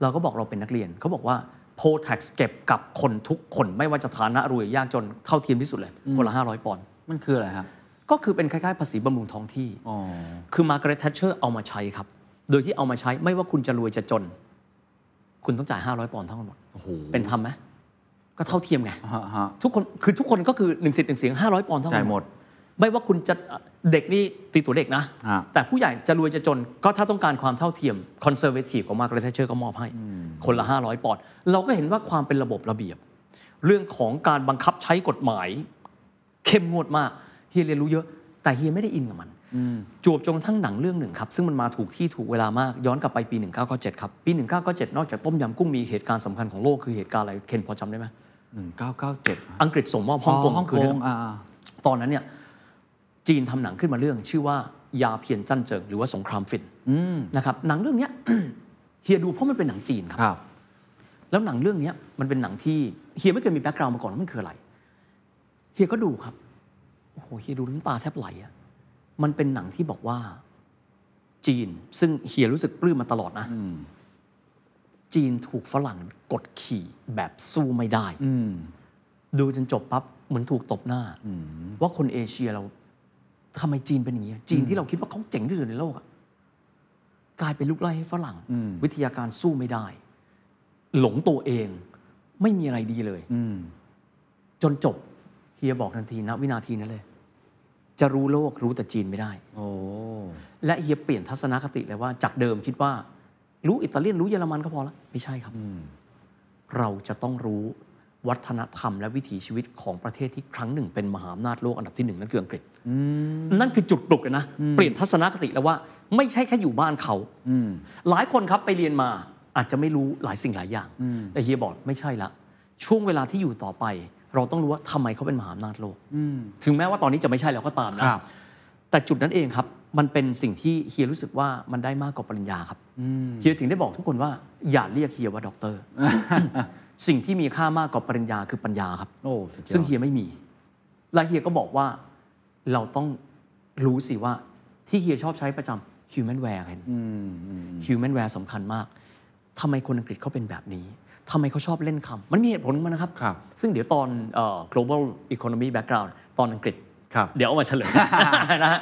เราก็บอกเราเป็นนักเรียนเขาบอกว่า poll tax เก็บกับคนทุกคนไม่ว่าจะฐานะรวยยากจนเท่าเทียมที่สุดเลยคนละ500ปอนด์มันคืออะไรฮะก็คือเป็นคล้ายๆ ภาษีบำรุงท้องที่อ๋อคือมาร์กาเร็ตแทชเชอร์เอามาใช้ครับ โดยที่เอามาใช้ไม่ว่าคุณจะรวยจะจน คุณต้องจ่าย 500 ปอนด์ทั้งหมดโอ้โหเป็นธรรมไหม ก็เท่าเทียมไงฮะฮะทุกคนคือทุกคนก็คือหนึ่งสิทธิ์หนึ่งเสียง500ปอนด์จ่ายเท่ากันหมด ไม่ว่าคุณจะเด็กนี่ตีตั๋วเด็กนะฮะแต่ผู้ใหญ่จะรวยจะจนก็ถ้าต้องการความเท่าเทียม Conservative ของมาร์กาเร็ตแทชเชอร์ก็มอบให้ คนละ 500 ปอนด์เราก็เห็นว่าความเป็นระบบระเบียบ เรื่องของการบังคับใช้กฎหมาย เข้มงวดมากเฮียเรียนรู้เยอะแต่เฮียไม่ได้อินกับมันจวบจนกระทั่งหนังเรื่องหนึ่งครับ ซึ่งมันมาถูกที่ถูกเวลามากย้อนกลับไปปี 1997 ครับ ปี 1997 นอกจากต้มยำกุ้งมีเหตุการณ์สำคัญของโลกคือเหตุการณ์อะไรเคนพอจำได้ไหม หนึ่งเก้าเก้าเจ็ดอังกฤษส่งมอบฮ่องกงฮ่องคืกองอ่าตอนนั้นเนี่ยจีนทำหนังขึ้นมาเรื่อง ชื่อว่ายาเพียนจันเจิงหรือว่าสงครามฝิ่นนะครับหนังเรื่องเนี้ยเฮียดูเพราะมันเป็นหนังจีนครับครับแล้วหนังเรื่องเนี้ยมันเป็นหนังที่เฮียไม่เคยมีแบ็กกราวน์มาก่อนว่ามันคืออะไรเฮียก็ดูครับโอ้โหเฮียดูน้ำตาแทบไหลอะมันเป็นหนังที่บอกว่าจีน ซึ่งเฮียรู้สึกปลื้มมาตลอดนะ จีนถูกฝรั่งกดขี่แบบสู้ไม่ได้อืมดูจนจบปั๊บเหมือนถูกตบหน้า ว่าคนเอเชียเราทำไมจีนเป็นอย่างนี้ จีนที่เราคิดว่าเขาเจ๋งที่สุดในโลกอะกลายเป็นลูกไล่ให้ฝรั่ง วิทยาการสู้ไม่ได้ หลงตัวเองไม่มีอะไรดีเลยอืมจนจบเฮียบอกทันทีนะวินาทีนั้นเลย จะรู้โลกรู้แต่จีนไม่ได้โอ้และเฮียเปลี่ยนทัศนคติเลยว่า จากเดิมคิดว่า รู้อิตาเลียนรู้เยอรมันก็พอแล้วไม่ใช่ครับ เราจะต้องรู้วัฒนธรรมและวิถีชีวิตของประเทศที่ครั้งหนึ่งเป็นมหาอำนาจโลกอันดับที่หนึ่งนั่นคืออังกฤษนั่นคือจุดปลุกเลยนะ เปลี่ยนทัศนคติแล้วว่า ไม่ใช่แค่อยู่บ้านเขาหลายคนครับไปเรียนมาอาจจะไม่รู้หลายสิ่งหลายอย่าง แต่เฮียบอกไม่ใช่ละ ช่วงเวลาที่อยู่ต่อไป เราต้องรู้ว่าทำไมเขาเป็นมหาอำนาจโลกถึงแม้ว่าตอนนี้จะไม่ใช่แล้วก็ตามนะครับแต่จุดนั้นเองครับ มันเป็นสิ่งที่เฮียรู้สึกว่ามันได้มากกว่าปริญญาครับเฮียถึงได้บอกทุกคนว่าอย่าเรียกเฮียว่าด็อกเตอร์ สิ่งที่มีค่ามากกว่าปริญญาคือปัญญาครับโอ้สุดยอดซึ่งเฮียไม่มี และเฮียก็บอกว่าเราต้องรู้สิว่าที่เฮียชอบใช้ประจำ human wear เห็น human wear สำคัญมากทำไมคนอังกฤษเขาเป็นแบบนี้ทำไมเขาชอบเล่นคำมันมีเหตุผลของมันนะครับครับซึ่งเดี๋ยวตอนเอ่อ global economy background ตอนอังกฤษครับเดี๋ยวเอามาเฉลยนะฮะ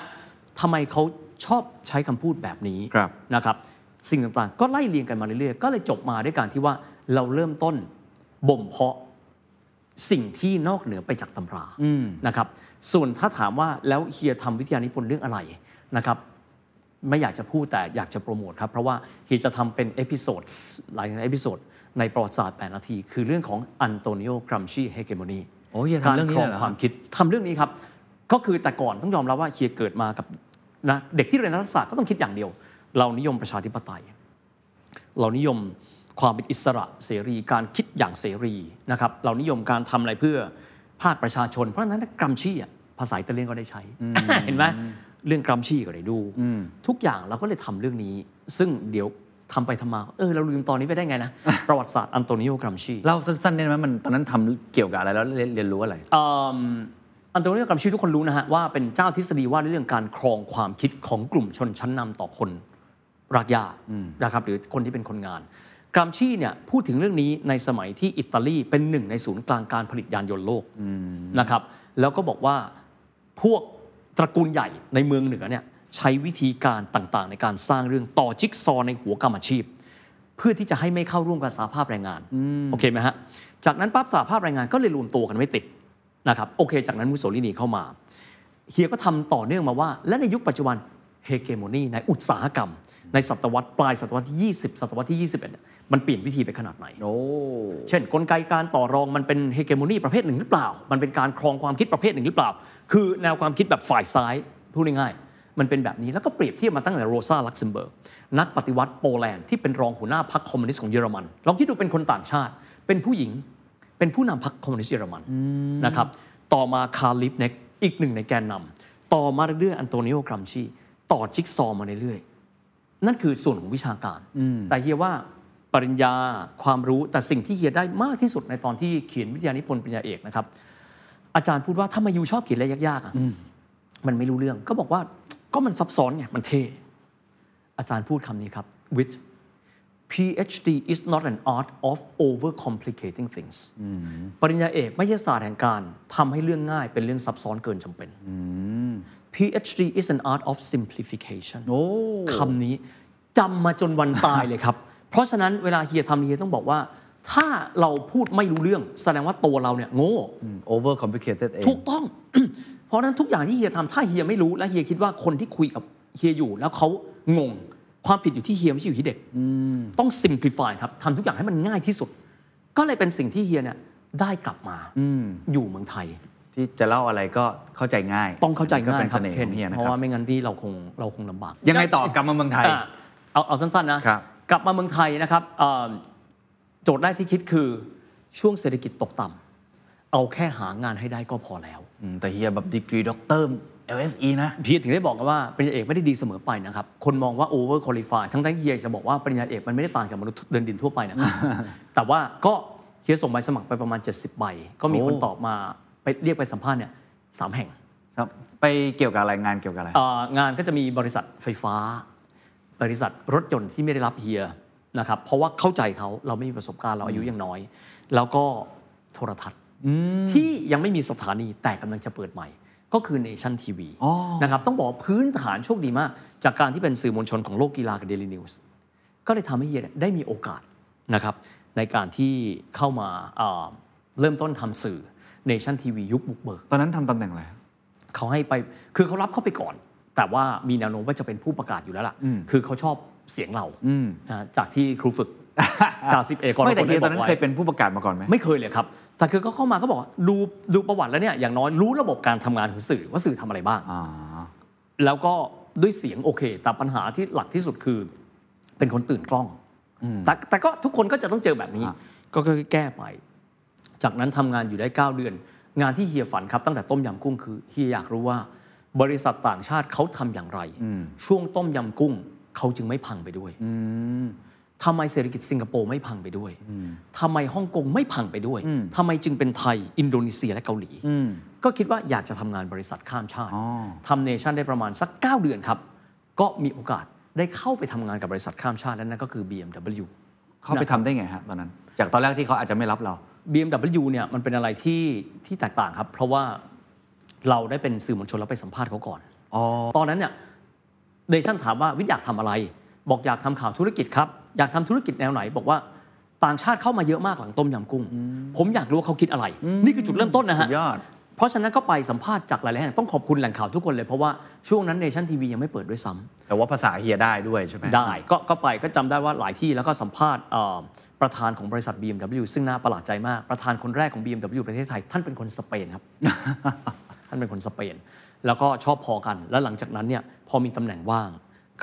ทำไมเขาชอบใช้คำพูดแบบนี้ครับนะครับสิ่งต่างๆ ก็ไล่เรียงกันมาเรื่อยๆ ก็เลยจบมาด้วยการที่ว่าเราเริ่มต้นบ่มเพาะสิ่งที่นอกเหนือไปจากตำรานะครับ ส่วนถ้าถามว่าแล้วเฮียทำวิทยานิพนธ์เรื่องอะไรนะครับ ไม่อยากจะพูดแต่อยากจะโปรโมทครับ เพราะว่าเฮียจะทำเป็น episodeหลาย episode ในประวัติศาสตร์ 8 นาที คือเรื่องของอันโตนิโอกรัมชี hegemony โอ้เฮียทำเรื่องนี้การครเลยเหรอทำเรื่องนี้ครับ ก็คือแต่ก่อนต้องยอมรับว่าเฮียเกิดมากับนะเด็กที่เรียนรัฐศาสตร์ก็ต้องคิดอย่างเดียว เรานิยมประชาธิปไตย เรานิยมความเป็นอิสระเสรีการคิดอย่างเสรีนะครับเรานิยมการทำอะไรเพื่อภาคประชาชน เพราะฉะนั้นกรัมชี่อะภาษาอิตาเลียนก็ได้ใช้เห็นไหมเรื่องกรัมชี่ก็ได้ดู ทุกอย่างเราก็เลยทำเรื่องนี้ ซึ่งเดี๋ยวทำไปทำมาเออเราลืมตอนนี้ไปได้ไงนะ ประวัติศาสตร์อันโตนิโอกรัมชีเล่าสั้นๆได้ไหมมันตอนนั้นทำเกี่ยวกับอะไรแล้วเรียนเรียนรู้อะไร อืมอันโตนิโอกรัมชีทุกคนรู้นะฮะว่าเป็นเจ้าทฤษฎีว่าด้วยเรื่องการครองความคิดของกลุ่มชนชั้นนำต่อคนรากหญ้านะครับหรือคนที่เป็นคนงาน กรัมชีเนี่ยพูดถึงเรื่องนี้ในสมัยที่อิตาลีเป็นหนึ่งในศูนย์กลางการผลิตยานยนต์โลกนะครับแล้วก็บอกว่าพวกตระกูลใหญ่ในเมืองเหนือเนี่ยใช้วิธีการต่างๆ ในการสร้างเรื่องต่อจิ๊กซอว์ในหัวกรรมอาชีพ เพื่อที่จะให้ไม่เข้าร่วมกับสาภาพแรงงานโอเคไหมฮะจากนั้นปั๊บสาภาพแรงงานก็เลยรวมตัวกันไม่ติด นะครับโอเค จากนั้นมุสโสลินีเข้ามา เฮียก็ทำต่อเนื่องมาว่า และในยุคปัจจุบันเฮเกโมนีในอุตสาหกรรม ในศตวรรษปลายศตวรรษที่ 20 ศตวรรษที่ 21เนี่ยมันเปลี่ยนวิธีไปขนาดไหนโอ้เช่น กลไกการต่อรองมันเป็น hegemony ประเภทหนึ่งหรือเปล่า มันเป็นการครองความคิดประเภทหนึ่งหรือเปล่า คือแนวความคิดแบบฝ่ายซ้ายพูดง่ายๆมันเป็นแบบนี้แล้วก็เปรียบเทียบมาตั้งแต่โรซาลักเซมเบิร์กนักปฏิวัติโปแลนด์ที่เป็นรองหัวหน้าพรรคคอมมิวนิสต์ของเยอรมันลองคิดดูเป็นคนต่างชาติ เป็นผู้หญิง เป็นผู้นำพรรคคอมมิวนิสต์เยอรมันนะครับต่อมาคาร์ลลีบคเน็คท์อีกหนึ่งในแกนนำต่อมาเรื่อยๆอันโตนิโอกรัมชี ต่อจิ๊กซอว์มาเรื่อยๆนั่นคือส่วนของวิชาการ แต่เฮียว่าปริญญาความรู้แต่สิ่งที่เฮียได้มากที่สุดในตอนที่เขียนวิทยานิพนธ์ปริญญาเอกนะครับ อาจารย์พูดว่าทำไมยูชอบเขียนอะไรยากๆอะมันไม่รู้เรื่องก็บอกว่าก็มันซับซ้อนไงมันเท่อาจารย์พูดคำนี้ครับ wit PhD is not an art of overcomplicating things ปริญญาเอกไม่ใช่ศาสตร์แห่งการทำให้เรื่องง่ายเป็นเรื่องซับซ้อนเกินจำเป็น PhD is an art of simplification โอ้คำนี้จำมาจนวันตายเลยครับ เพราะฉะนั้นเวลาเฮียทำเฮียต้องบอกว่า ถ้าเราพูดไม่รู้เรื่อง แสดงว่าตัวเราเนี่ยโง่ over complicated เองถูกต้อง เพราะฉะนั้นทุกอย่างที่เฮียทำถ้าเฮียไม่รู้และเฮียคิดว่าคนที่คุยกับเฮียอยู่แล้วเขางง ความผิดอยู่ที่เฮียไม่ใช่อยู่ที่เด็กต้อง simplify ครับทำทุกอย่างให้มันง่ายที่สุด ก็เลยเป็นสิ่งที่เฮียเนี่ยได้กลับมาอยู่เมืองไทย ที่จะเล่าอะไรก็เข้าใจง่าย ต้องเข้าใจก็ง่ายเป็นครัเสบน่ห์เคนของเฮียนะเพคราะรับว่าไม่งั้นที่เราคงเราคงลำบาก ยังไงต่อกลับมาเมืองไทยอะเอาเอาสั้นๆนะครับกลับมาเมืองไทยนะครับเอ่อโจทย์แรกที่คิดคือช่วงเศรษฐกิจตกต่ำเอาแค่หางานให้ได้ก็พอแล้วอืมแต่เฮียแบบดีกรีด็อกเตอร์ LSE นะพี่ถึงได้บอกกันว่าปริญญาเอกไม่ได้ดีเสมอไปนะครับ คนมองว่า over qualify ทั้งที่เฮียจะบอกว่าปริญญาเอกมันไม่ได้ต่างจากมนุษย์เดินดินทั่วไปนะครับ แต่ว่าก็เฮียส่งใบสมัครไปประมาณ 70ใบก็มีคนโอ้ตอบมาไปเรียกไปสัมภาษณ์เนี่ยสามแห่งครับไปเกี่ยวกับอะไรงานเกี่ยวกับอะไรเอ่องานก็จะมีบริษัทไฟฟ้า บริษัทรถยนต์ที่ไม่ได้รับเฮียนะครับเพราะว่าเข้าใจเขาเราไม่มีประสบการณ์เราอายุยังน้อย แล้วก็โทรทัศน์ที่ยังไม่มีสถานีแต่กำลังจะเปิดใหม่ ก็คือเนชั่นทีวีอ๋อนะครับต้องบอกว่าพื้นฐานโชคดีมาก จากการที่เป็นสื่อมวลชนของโลกกีฬากับเดลินิวส์ก็เลยทำให้เฮียเนี่ยได้มีโอกาสนะครับในการที่เข้ามาเอ่อเริ่มต้นทำสื่อเนชั่นทีวียุคบุกเบิก ตอนนั้นทำตำแหน่งอะไรครับเขาให้ไปคือเขารับเข้าไปก่อน แต่ว่ามีแนวโน้มว่าจะเป็นผู้ประกาศอยู่แล้วล่ะ คือเขาชอบเสียงเรานะจากที่ครูฝึกจ่าสิบเอกกรไม่แต่กฎเฮียได้ตบอนอกนั้นไว้เคยเป็นผู้ประกาศมาก่อนไหมไม่เคยเลยครับ แต่คือเขาเข้ามาก็บอกว่าดูดูประวัติแล้วเนี่ยอย่างน้อยรู้ระบบการทำงานของสื่อว่าสื่อทำอะไรบ้างอ่าแล้วก็ด้วยเสียงโอเค แต่ปัญหาที่หลักที่สุดคือ เป็นคนตื่นกล้องแต่แต่ก็ทุกคนก็จะต้องเจอแบบนี้อะก็ค่อยๆแก้ไป จากนั้นทำงานอยู่ได้ 9 เดือน งานที่เฮียฝันครับตั้งแต่ต้มยำกุ้งคือเฮียอยากรู้ว่า บริษัทต่างชาติเขาทำอย่างไร ช่วงต้มยำกุ้งเขาจึงไม่พังไปด้วย ทำไมเศรษฐกิจสิงคโปร์ไม่พังไปด้วยทำไมฮ่องกงไม่พังไปด้วยทำไมจึงเป็นไทย อินโดนีเซียและเกาหลี ก็คิดว่าอยากจะทำงานบริษัทข้ามชาติอ๋อทำเนชั่นได้ประมาณสัก 9 เดือนครับ ก็มีโอกาสได้เข้าไปทำงานกับบริษัทข้ามชาติ และนั่นก็คือ BMW เขาไปทำได้ไงฮะตอนนั้น จากตอนแรกที่เขาอาจจะไม่รับเรา BMW เนี่ยมันเป็นอะไรที่ที่แตกต่างครับ เพราะว่าเราได้เป็นสื่อมวลชนแล้วไปสัมภาษณ์เขาก่อนอ๋อตอนนั้นเนี่ยเดชั่นถามว่าวิทย์อยากทำอะไร บอกอยากทำข่าวธุรกิจครับ อยากทำธุรกิจแนวไหน บอกว่าต่างชาติเข้ามาเยอะมากหลังต้มยำกุ้ง ผมอยากรู้ว่าเขาคิดอะไร นี่คือจุดเริ่มต้นนะฮะสุดยอดเพราะฉะนั้นก็ไปสัมภาษณ์จากหลายๆแห่งต้องขอบคุณแหล่งข่าวทุกคนเลย เพราะว่าช่วงนั้นเนชั่นทีวียังไม่เปิดด้วยซ้ำแต่ว่าภาษาเฮียได้ด้วยใช่ไหมได้ก็ก็ไปก็จำได้ว่าหลายที่แล้วก็สัมภาษณ์เอ่อประธานของบริษัท BMW ซึ่งน่าประหลาดใจมาก ประธานคนแรกของ BMW ประเทศไทย ท่านเป็นคนสเปนครับ ท่านเป็นคนสเปน แล้วก็ชอบพอกัน แล้วหลังจากนั้นเนี่ยพอมีตำแหน่งว่าง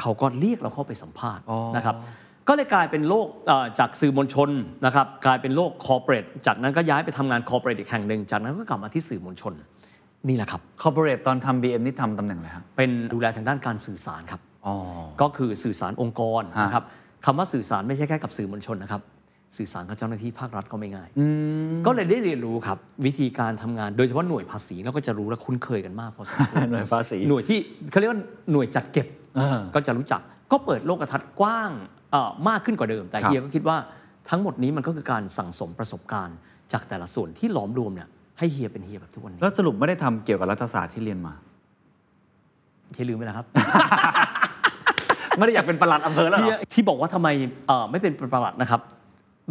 เขาก็เรียกเราเข้าไปสัมภาษณ์อ๋อนะครับ ก็เลยกลายเป็นโลกเอ่อจากสื่อมวลชนนะครับกลายเป็นโลก corporate จากนั้นก็ย้ายไปทำงาน corporate อีกแห่งหนึ่งจากนั้นก็กลับมาที่สื่อมวลชนนี่แหละครับ corporate ตอนทำ BM นี่ทำตำแหน่งอะไรครับเป็นดูแลทางด้านการสื่อสารครับอ๋อก็คือสื่อสารองค์กรฮะนะครับคำว่าสื่อสารไม่ใช่แค่กับสื่อมวลชนนะครับ สื่อสารกับเจ้าหน้าที่ภาครัฐก็ไม่ง่าย ก็เลยได้เรียนรู้ครับ วิธีการทำงานโดยเฉพาะหน่วยภาษีเราก็จะรู้และคุ้นเคยกันมากพอสมควรหน่วยภาษีหน่วยที่เขาเรียกว่าหน่วยจัดเก็บเออก็จะรู้จักก็เปิดโลกทัศน์กว้างเอ่อ มากขึ้นกว่าเดิม แต่ครับเฮียก็คิดว่าทั้งหมดนี้มันก็คือการสั่งสมประสบการณ์ จากแต่ละส่วนที่หลอมรวมเนี่ยให้เฮียเป็นเฮียแบบทุกวันนี้แล้วสรุปไม่ได้ทำเกี่ยวกับรัฐศาสตร์ที่เรียนมาเฮียลืมไปแล้วครับ ไม่ได้อยากเป็นประหลัดอำเภอแล้วเหรที่อที่บอกว่าทำไมเอ่อไม่เป็นประหลัดนะครับ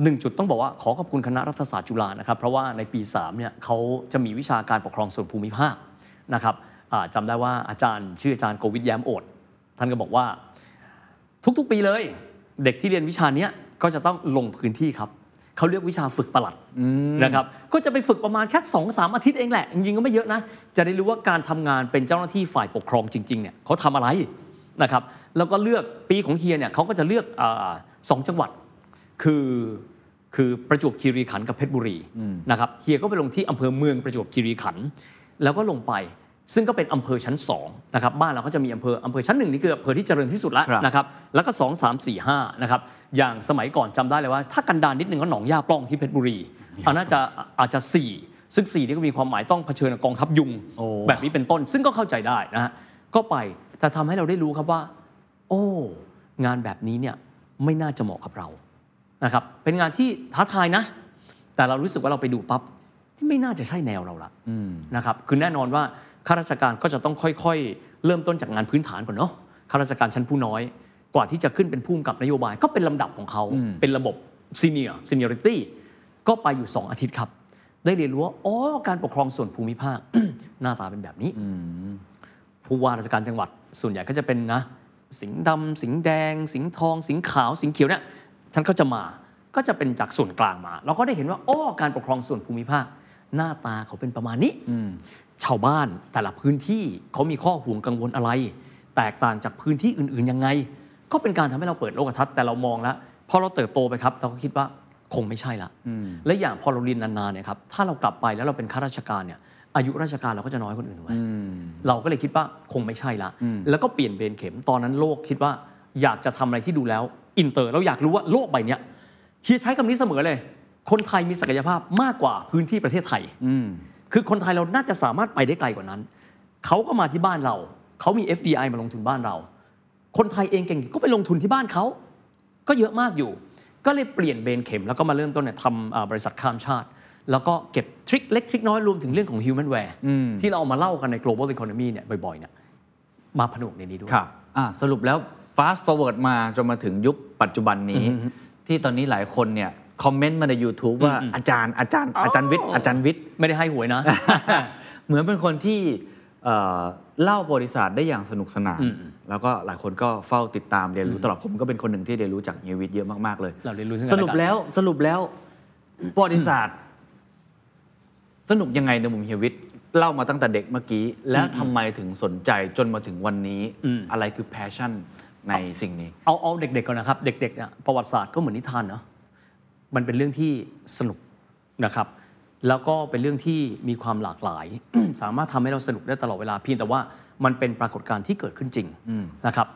หนึ่งจุดต้องบอกว่าขอขอบคุณคณะรัฐศาสตร์จุฬานะครับ เพราะว่าในปี3เนี่ยเขาจะมีวิชาการปกครองส่วนภูมิภาคนะครับอ่าจำได้ว่าอาจารย์ชื่ออาจารย์โกวิทแย้มโอดท่านก็บอกว่า ทุกๆปีเลย เด็กที่เรียนวิชาเนี้ยก็จะต้องลงพื้นที่ครับเขาเรียกวิชาฝึกประหลัดนะครับก็จะไปฝึกประมาณแค่สองสามอาทิตย์เองแหละจริงๆก็ไม่เยอะนะ จะได้รู้ว่าการทำงานเป็นเจ้าหน้าที่ฝ่ายปกครองจริงๆเนี่ยเขาทำอะไรนะครับแล้วก็เลือกปีของเฮียเนี่ยเขาก็จะเลือกอาสองจังหวัด คือคือประจวบคีรีขันธ์กับเพชรบุรีนะครับเฮียก็ไปลงที่อำเภอเมืองประจวบคีรีขันธ์แล้วก็ลงไป ซึ่งก็เป็นอำเภอชั้น2นะครับบ้านเราก็จะมีอำเภออำเภอชั้นหนึ่งนี่คืออำเภอที่เจริญที่สุดแล้วครับนะครับแล้วก็ 2 3 4 5นะครับอย่างสมัยก่อนจำได้เลยว่า ถ้ากันดานนิดนึงก็หนองย่าปล้องที่เพชรบุรีอันน่าจะอาจจะ 4 ซึ่ง4นี่ก็มีความหมายต้องเผชิญกับกองทัพยุงโอ้แบบนี้เป็นต้น ซึ่งก็เข้าใจได้นะฮะก็ไปแต่ทำให้เราได้รู้ครับว่า โอ้งานแบบนี้เนี่ยไม่น่าจะเหมาะกับเรานะครับเป็นงานที่ท้าทายนะ แต่เรารู้สึกว่าเราไปดูปั๊บที่ไม่น่าจะใช่แนวเราละนะครับคือแน่นอนว่า ข้าราชการก็จะต้องค่อยๆ เริ่มต้นจากงานพื้นฐานก่อนเนาะข้าราชการชั้นผู้น้อย กว่าที่จะขึ้นเป็นผู้กำกับนโยบาย ก็เป็นลำดับของเขาเป็นระบบซีเนียร์ซีเนียริตี้ก็ไปอยู่ 2 อาทิตย์ครับ ได้เรียนรู้ว่าอ๋อการปกครองส่วนภูมิภาค หน้าตาเป็นแบบนี้ผู้ว่าราชการจังหวัด ส่วนใหญ่ก็จะเป็นนะ สิงห์ดำสิงห์แดง สิงห์ทอง สิงห์ขาว สิงห์เขียวเนี่ยท่านก็จะมาก็จะเป็นจากส่วนกลางมา เราก็ได้เห็นว่าอ้อการปกครองส่วนภูมิภาค หน้าตาเขาเป็นประมาณนี้ ชาวบ้านแต่ละพื้นที่เขามีข้อห่วงกังวลอะไร แตกต่างจากพื้นที่อื่นๆยังไง ก็เป็นการทำให้เราเปิดโลกทัศน์แต่เรามองแล้วพอเราเติบโตไปครับ เราก็คิดว่าคงไม่ใช่ละและอย่างพอเราเรียนนานๆเนี่ยครับถ้าเรากลับไปแล้วเราเป็นข้าราชการเนี่ยอายุราชการเราก็จะน้อยคนอื่นถูกไหมเราก็เลยคิดว่าคงไม่ใช่ละ แล้วก็เปลี่ยนเบนเข็มตอนนั้นโลกคิดว่าอยากจะทำอะไรที่ดูแล้วอินเตอร์เราอยากรู้ว่าโลกใบเนี้ยเฮียใช้คำนี้เสมอเลย คนไทยมีศักยภาพมากกว่าพื้นที่ประเทศไทย คือคนไทยเราน่าจะสามารถไปได้ไกลกว่านั้น เขาก็มาที่บ้านเรา เขามี FDI มาลงทุนบ้านเรา คนไทยเองเก่งก็ไปลงทุนที่บ้านเขา ก็เยอะมากอยู่ ก็เลยเปลี่ยนเบนเข็ม แล้วก็มาเริ่มต้นเนี่ยทำอ่าบริษัทข้ามชาติ แล้วก็เก็บทริคเล็กทริคน้อยรวมถึงเรื่องของ human ware ที่เราเอามาเล่ากันใน global economy เนี่ยบ่อยๆเนี่ยมาผนวกในนี้ด้วยครับอะสรุปแล้ว fast forward มาจนมาถึงยุคปัจจุบันนี้ ที่ตอนนี้หลายคนเนี่ย คอมเมนต์มาใน YouTube ว่าอาจารย์อาจารย์อาจารย์วิทย์อาจารย์วิทย์ไม่ได้ให้หวยนะ เหมือนเป็นคนที่เอ่อเล่าบริษัทได้อย่างสนุกสนาน แล้วก็หลายคนก็เฝ้าติดตามเรียนรู้ตลอดผมก็เป็นคนหนึ่งที่เรียนรู้จากเฮียวิทย์เยอะมาก ๆ เลย เราเรียนรู้ซึ่งกันสรุปและกันแล้วสรุปแล้วประวัติศาสตร์สนุกยังไงในมุมเฮียวิทย์เล่ามาตั้งแต่เด็กเมื่อกี้ แล้วทำไมถึงสนใจจนมาถึงวันนี้ อะไรคือ passion ในสิ่งนี้ เอาเอาเด็กๆก่อนนะครับ เด็กๆเนี่ยประวัติศาสตร์ก็เหมือนนิทานเนาะ มันเป็นเรื่องที่สนุกนะครับ แล้วก็เป็นเรื่องที่มีความหลากหลาย สามารถทำให้เราสนุกได้ตลอดเวลาเพียงแต่ว่ามันเป็นปรากฏการณ์ที่เกิดขึ้นจริงนะครับ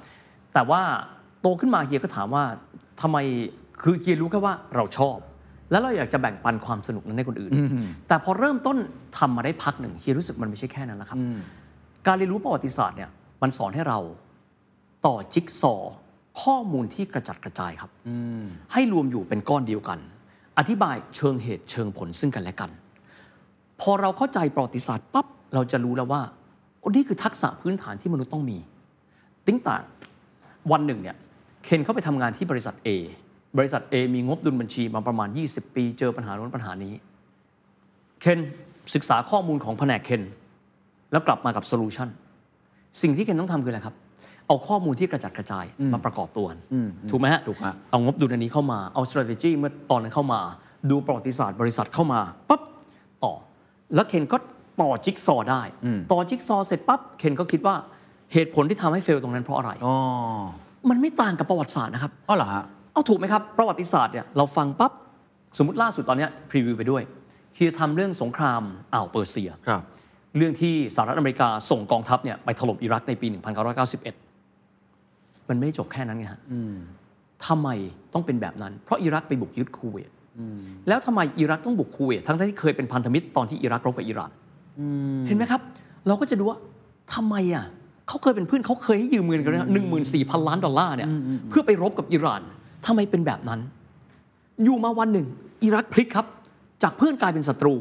แต่ว่าโตขึ้นมาเฮียก็ถามว่าทำไมคือเฮียรู้แค่ว่าเราชอบ แล้วเราอยากจะแบ่งปันความสนุกนั้นให้คนอื่น แต่พอเริ่มต้นทำมาได้พักหนึ่งเฮียรู้สึกมันไม่ใช่แค่นั้นแล้วครับ การเรียนรู้ประวัติศาสตร์เนี่ยมันสอนให้เราต่อจิ๊กซอว์ ข้อมูลที่กระจัดกระจายครับให้รวมอยู่เป็นก้อนเดียวกัน อธิบายเชิงเหตุเชิงผลซึ่งกันและกัน พอเราเข้าใจประวัติศาสตร์ปั๊บเราจะรู้แล้วว่าโอ้นี่คือทักษะพื้นฐานที่มนุษย์ต้องมี ติ้งต่างวันหนึ่งเนี่ยเคนเข้าไปทำงานที่บริษัท A บริษัท A มีงบดุลบัญชีมาประมาณ 20 ปี เจอปัญหาโน้นปัญหานี้ เคนศึกษาข้อมูลของแผนกเคนแล้วกลับมากับ solution สิ่งที่เคนต้องทำคืออะไรครับ เอาข้อมูลที่กระจัดกระจายมาประกอบตัวกันถูกไหมฮะถูกฮะเอางบดุลอันนี้เข้ามาเอา strategy เมื่อตอนนั้นเข้ามา ดูประวัติศาสตร์บริษัทเข้ามาปั๊บต่อ แล้วเคนก็ต่อจิ๊กซอว์ได้ ต่อจิ๊กซอว์เสร็จปั๊บเคนก็คิดว่าเหตุผลที่ทำให้เฟลตรงนั้นเพราะอะไรอ๋อมันไม่ต่างกับประวัติศาสตร์นะครับอ๋อเหรอฮะเอาถูกไหมครับประวัติศาสตร์เนี่ยเราฟังปั๊บสมมติล่าสุดตอนเนี้ยพรีวิวไปด้วยเฮียทำเรื่องสงครามอ่าวเปอร์เซียครับเรื่องที่สหรัฐอเมริกาส่งกองทัพเนี่ยไปถล่มอิรักในปี 1991 มันไม่ได้จบแค่นั้นไงฮะทำไมต้องเป็นแบบนั้น เพราะอิรักไปบุกยึดคูเวตแล้วทำไมอิรักต้องบุกคูเวตทั้งๆที่เคยเป็นพันธมิตรตอนที่อิรักรบกับอิหร่านเห็นไหมครับ เราก็จะดูว่าทำไมอะเขาเคยเป็นเพื่อนเขาเคยให้ยืมเงินกันหนึ่งหมื่นสี่พันล้านดอลลาร์เนี่ยเพื่อไปรบกับอิหร่านทำไมเป็นแบบนั้น อยู่มาวันหนึ่ง อิรักพลิกครับ จากเพื่อนกลายเป็นศัตรู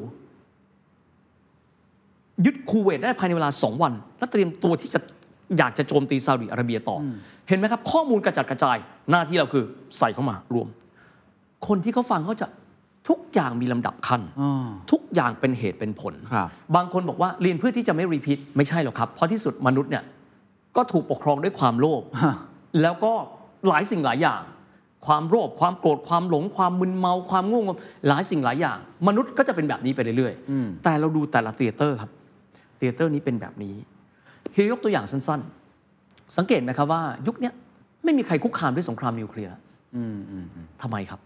ยึดคูเวตได้ภายในเวลา2วัน และเตรียมตัวที่จะ อยากจะโจมตีซาอุดิอาระเบียต่อเห็นไหมครับ ข้อมูลกระจัดกระจายหน้าที่เราคือใส่เข้ามารวม คนที่เขาฟังเขาจะทุกอย่างมีลำดับขั้น ทุกอย่างเป็นเหตุเป็นผลครับบางคนบอกว่าเรียนเพื่อที่จะไม่ repeat ไม่ใช่หรอกครับ เพราะที่สุดมนุษย์เนี่ยก็ถูกปกครองด้วยความโลภแล้วก็หลายสิ่งหลายอย่าง ความโลภความโกรธความหลง ความมึนเมาความง่วงนอนหลายสิ่งหลายอย่าง มนุษย์ก็จะเป็นแบบนี้ไปเรื่อยๆแต่เราดูแต่ละ theater ครับเทเตอร์นี้เป็นแบบนี้เฮียยกตัวอย่างสั้น ๆ สังเกตไหมครับว่ายุคเนี้ยไม่มีใครคุกคามด้วยสงครามนิวเคลียร์แล้วทำไมครับ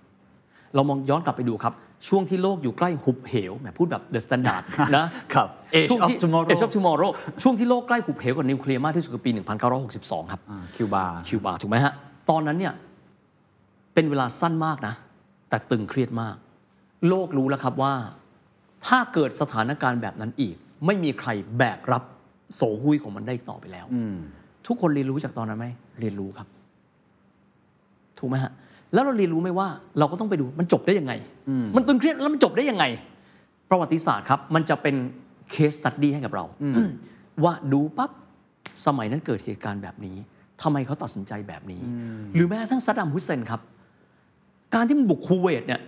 เรามองย้อนกลับไปดูครับ ช่วงที่โลกอยู่ใกล้หุบเหวแหมพูดแบบ The Standard นะครับ Edge ช่วง of ที่ Tomorrow Edge of Tomorrow ช่วงที่โลกใกล้หุบเหวกับนิวเคลียร์มากที่สุดคือปี 1962 ครับคิวบาคิวบาถูกไหมฮะ ตอนนั้นเนี่ยเป็นเวลาสั้นมากนะ แต่ตึงเครียดมาก โลกรู้แล้วครับว่า ถ้าเกิดสถานการณ์แบบนั้นอีก ไม่มีใครแบกรับ โสหุยของมันได้อีกต่อไปแล้วทุกคนเรียนรู้จากตอนนั้นไหมเรียนรู้ครับ ถูกไหมฮะแล้วเราเรียนรู้ไหมว่า เราก็ต้องไปดูมันจบได้ยังไง มันตึงเครียดแล้วมันจบได้ยังไง ประวัติศาสตร์ครับ มันจะเป็นเคสตัดดี้ให้กับเราว่าดูปั๊บสมัยนั้นเกิดเหตุการณ์แบบนี้ทำไมเขาตัดสินใจแบบนี้ หรือแม้กระทั่งซัดดัมฮุสเซนครับ การที่มันบุกคูเวตเนี่ย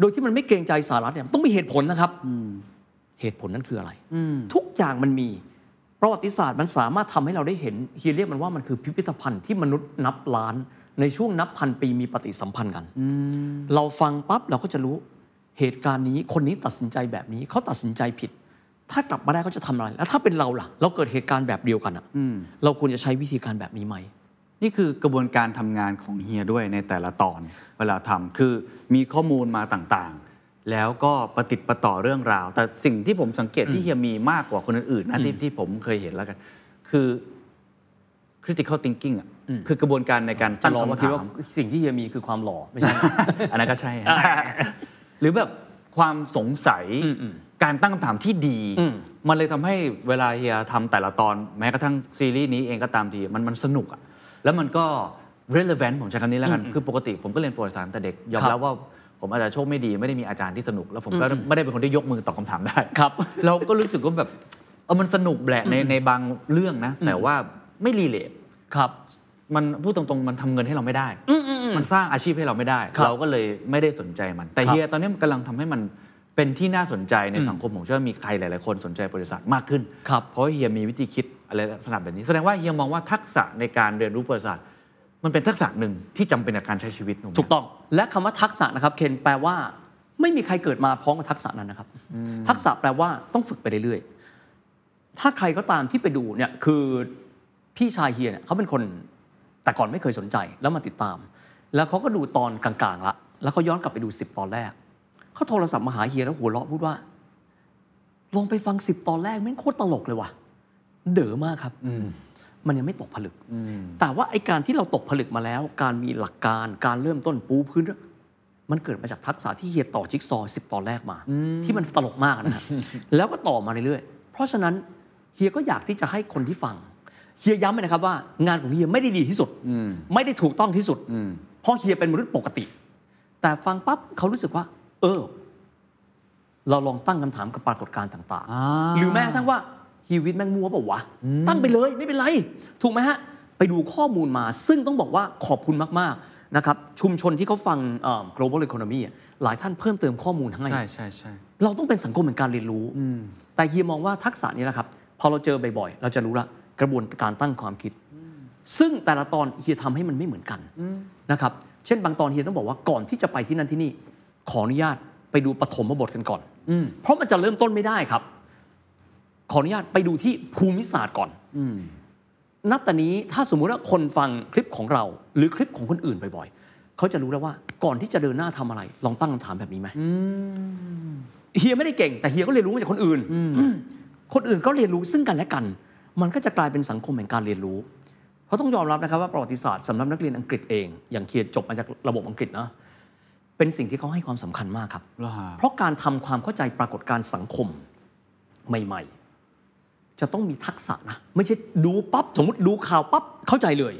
โดยที่มันไม่เกรงใจสหรัฐเนี่ยต้องมีเหตุผลนะครับเหตุผลนั้นคืออะไรทุกอย่างมันมี ประวัติศาสตร์มันสามารถทำให้เราได้เห็นเฮียเรียกมันว่ามันคือพิพิธภัณฑ์ที่มนุษย์นับล้านในช่วงนับพันปีมีปฏิสัมพันธ์กัน เราฟังปั๊บเราก็จะรู้เหตุการณ์นี้คนนี้ตัดสินใจแบบนี้เขาตัดสินใจผิด ถ้ากลับมาได้เขาจะทำอะไร แล้วถ้าเป็นเราล่ะ เราเกิดเหตุการณ์แบบเดียวกันอะเราควรจะใช้วิธีการแบบนี้ไหมนี่คือกระบวนการทำงานของเฮียด้วยในแต่ละตอนเวลาทำคือมีข้อมูลมาต่างๆ แล้วก็ประติดประต่อเรื่องราว แต่สิ่งที่ผมสังเกตที่เฮียมีมากกว่าคนอื่นๆนะที่ที่ผมเคยเห็นแล้วกัน คือ critical thinking อะคือกระบวนการในการจะตั้งลองมาคำคิดถาว่ามสิ่งที่เฮียมีคือความหล่อไม่ใช่อันนั้นก็ใช่ฮะหรือแบบความสงสัยการตั้งคำถามที่ดีอืมมันเลยทำให้เวลาเฮียทำแต่ละตอนแม้กระทั่งซีรีส์นี้เองก็ตามทีมันมันสนุกอะแล้วมันก็ relevant ผมใช้คำนี้แล้วกัน คือปกติผมก็เรียนประวัติศาสตร์ตั้งแต่เด็กยอมครับรับว่า ผมอาจจะโชคไม่ดีไม่ได้มีอาจารย์ที่สนุก แล้วผมก็ไม่ได้เป็นคนที่ยกมือตอบคำถามได้ครับ เราก็รู้สึกว่าแบบเออมันสนุกแหละในในบางเรื่องนะ แต่ว่าไม่รีเลทครับ มันพูดตรงๆมันทำเงินให้เราไม่ได้ มันสร้างอาชีพให้เราไม่ได้ครับเราก็เลยไม่ได้สนใจมัน แต่ครับเฮียตอนนี้มันกำลังทำให้มันเป็นที่น่าสนใจในสังคมผมเชื่อว่ามีใครหลาย ๆ คนสนใจบริษัทมากขึ้นครับเพราะว่าเฮียมีวิธีคิดอะไรลักษณะแบบนี้ แสดงว่าเฮียมองว่าทักษะในการเรียนรู้บริษัท มันเป็นทักษะหนึ่งที่จำเป็นในการใช้ชีวิตถูกไหมถูกต้อง และคำว่าทักษะนะครับเคนแปลว่าไม่มีใครเกิดมาพร้อมกับทักษะนั้นนะครับ ทักษะแปลว่าต้องฝึกไปเรื่อยๆ ถ้าใครก็ตามที่ไปดูเนี่ยคือพี่ชายเฮียเนี่ยเขาเป็นคนแต่ก่อนไม่เคยสนใจแล้วมาติดตาม แล้วเขาก็ดูตอนกลางๆละแล้วเขาย้อนกลับไปดูสิบตอนแรกเขาโทรศัพท์มาหาเฮียแล้วหัวเราะพูดว่า ลองไปฟังสิบตอนแรกแม่งโคตรตลกเลยว่ะเด๋อมากครับ มันยังไม่ตกผลึก แต่ว่าไอการที่เราตกผลึกมาแล้ว การมีหลักการการเริ่มต้นปูพื้น มันเกิดมาจากทักษะที่เฮียต่อจิ๊กซอว์สิบตอนแรกมา ที่มันตลกมากนะฮะแล้วก็ต่อมาเรื่อยๆเพราะฉะนั้นเฮียก็อยากที่จะให้คนที่ฟังเฮียย้ำเลยนะครับว่างานของเฮียไม่ได้ดีที่สุดไม่ได้ถูกต้องที่สุดเพราะเฮียเป็นมนุษย์ปกติ แต่ฟังปั๊บเขารู้สึกว่า เออ เราลองตั้งคำถามกับปรากฏการณ์ต่างอ่าๆหรือแม้กระทั่งว่า ฮีวิตแม่งมัวเปล่าวะ ตั้งไปเลยไม่เป็นไร ถูกไหมฮะ ไปดูข้อมูลมา ซึ่งต้องบอกว่าขอบคุณมากๆนะครับชุมชนที่เขาฟังเอ่อ global economy อะหลายท่านเพิ่มเติมข้อมูลให้ใช่ใช่ใช่เราต้องเป็นสังคมแห่งการเรียนรู้ แต่เฮียมองว่าทักษะนี้นะครับ พอเราเจอบ่อยๆ เราจะรู้ละกระบวนการตั้งความคิด ซึ่งแต่ละตอนเฮียทำให้มันไม่เหมือนกันนะครับเช่นบางตอนเฮียต้องบอกว่าก่อนที่จะไปที่นั่นที่นี่ขออนุญาตไปดูปฐมบทกันก่อน เพราะมันจะเริ่มต้นไม่ได้ครับ ขออนุญาตไปดูที่ภูมิศาสตร์ก่อนนับแต่นี้ถ้าสมมุติว่าคนฟังคลิปของเรา หรือคลิปของคนอื่นบ่อยๆเขาจะรู้แล้วว่าก่อนที่จะเดินหน้าทำอะไร ลองตั้งคำถามแบบนี้ไหมเฮียไม่ได้เก่ง แต่เฮียก็เรียนรู้มาจากคนอื่นคนอื่นก็เรียนรู้ซึ่งกันและกัน มันก็จะกลายเป็นสังคมแห่งการเรียนรู้เพราะต้องยอมรับนะครับว่าประวัติศาสตร์สำหรับนักเรียนอังกฤษเอง อย่างเคียจบมาจากระบบอังกฤษนะเป็นสิ่งที่เขาให้ความสำคัญมากครับเหรอฮะเพราะการทำความเข้าใจปรากฏการณ์สังคมใหม่ ๆ จะต้องมีทักษะนะไม่ใช่ดูปั๊บสมมติดูข่าวปั๊บเข้าใจเลย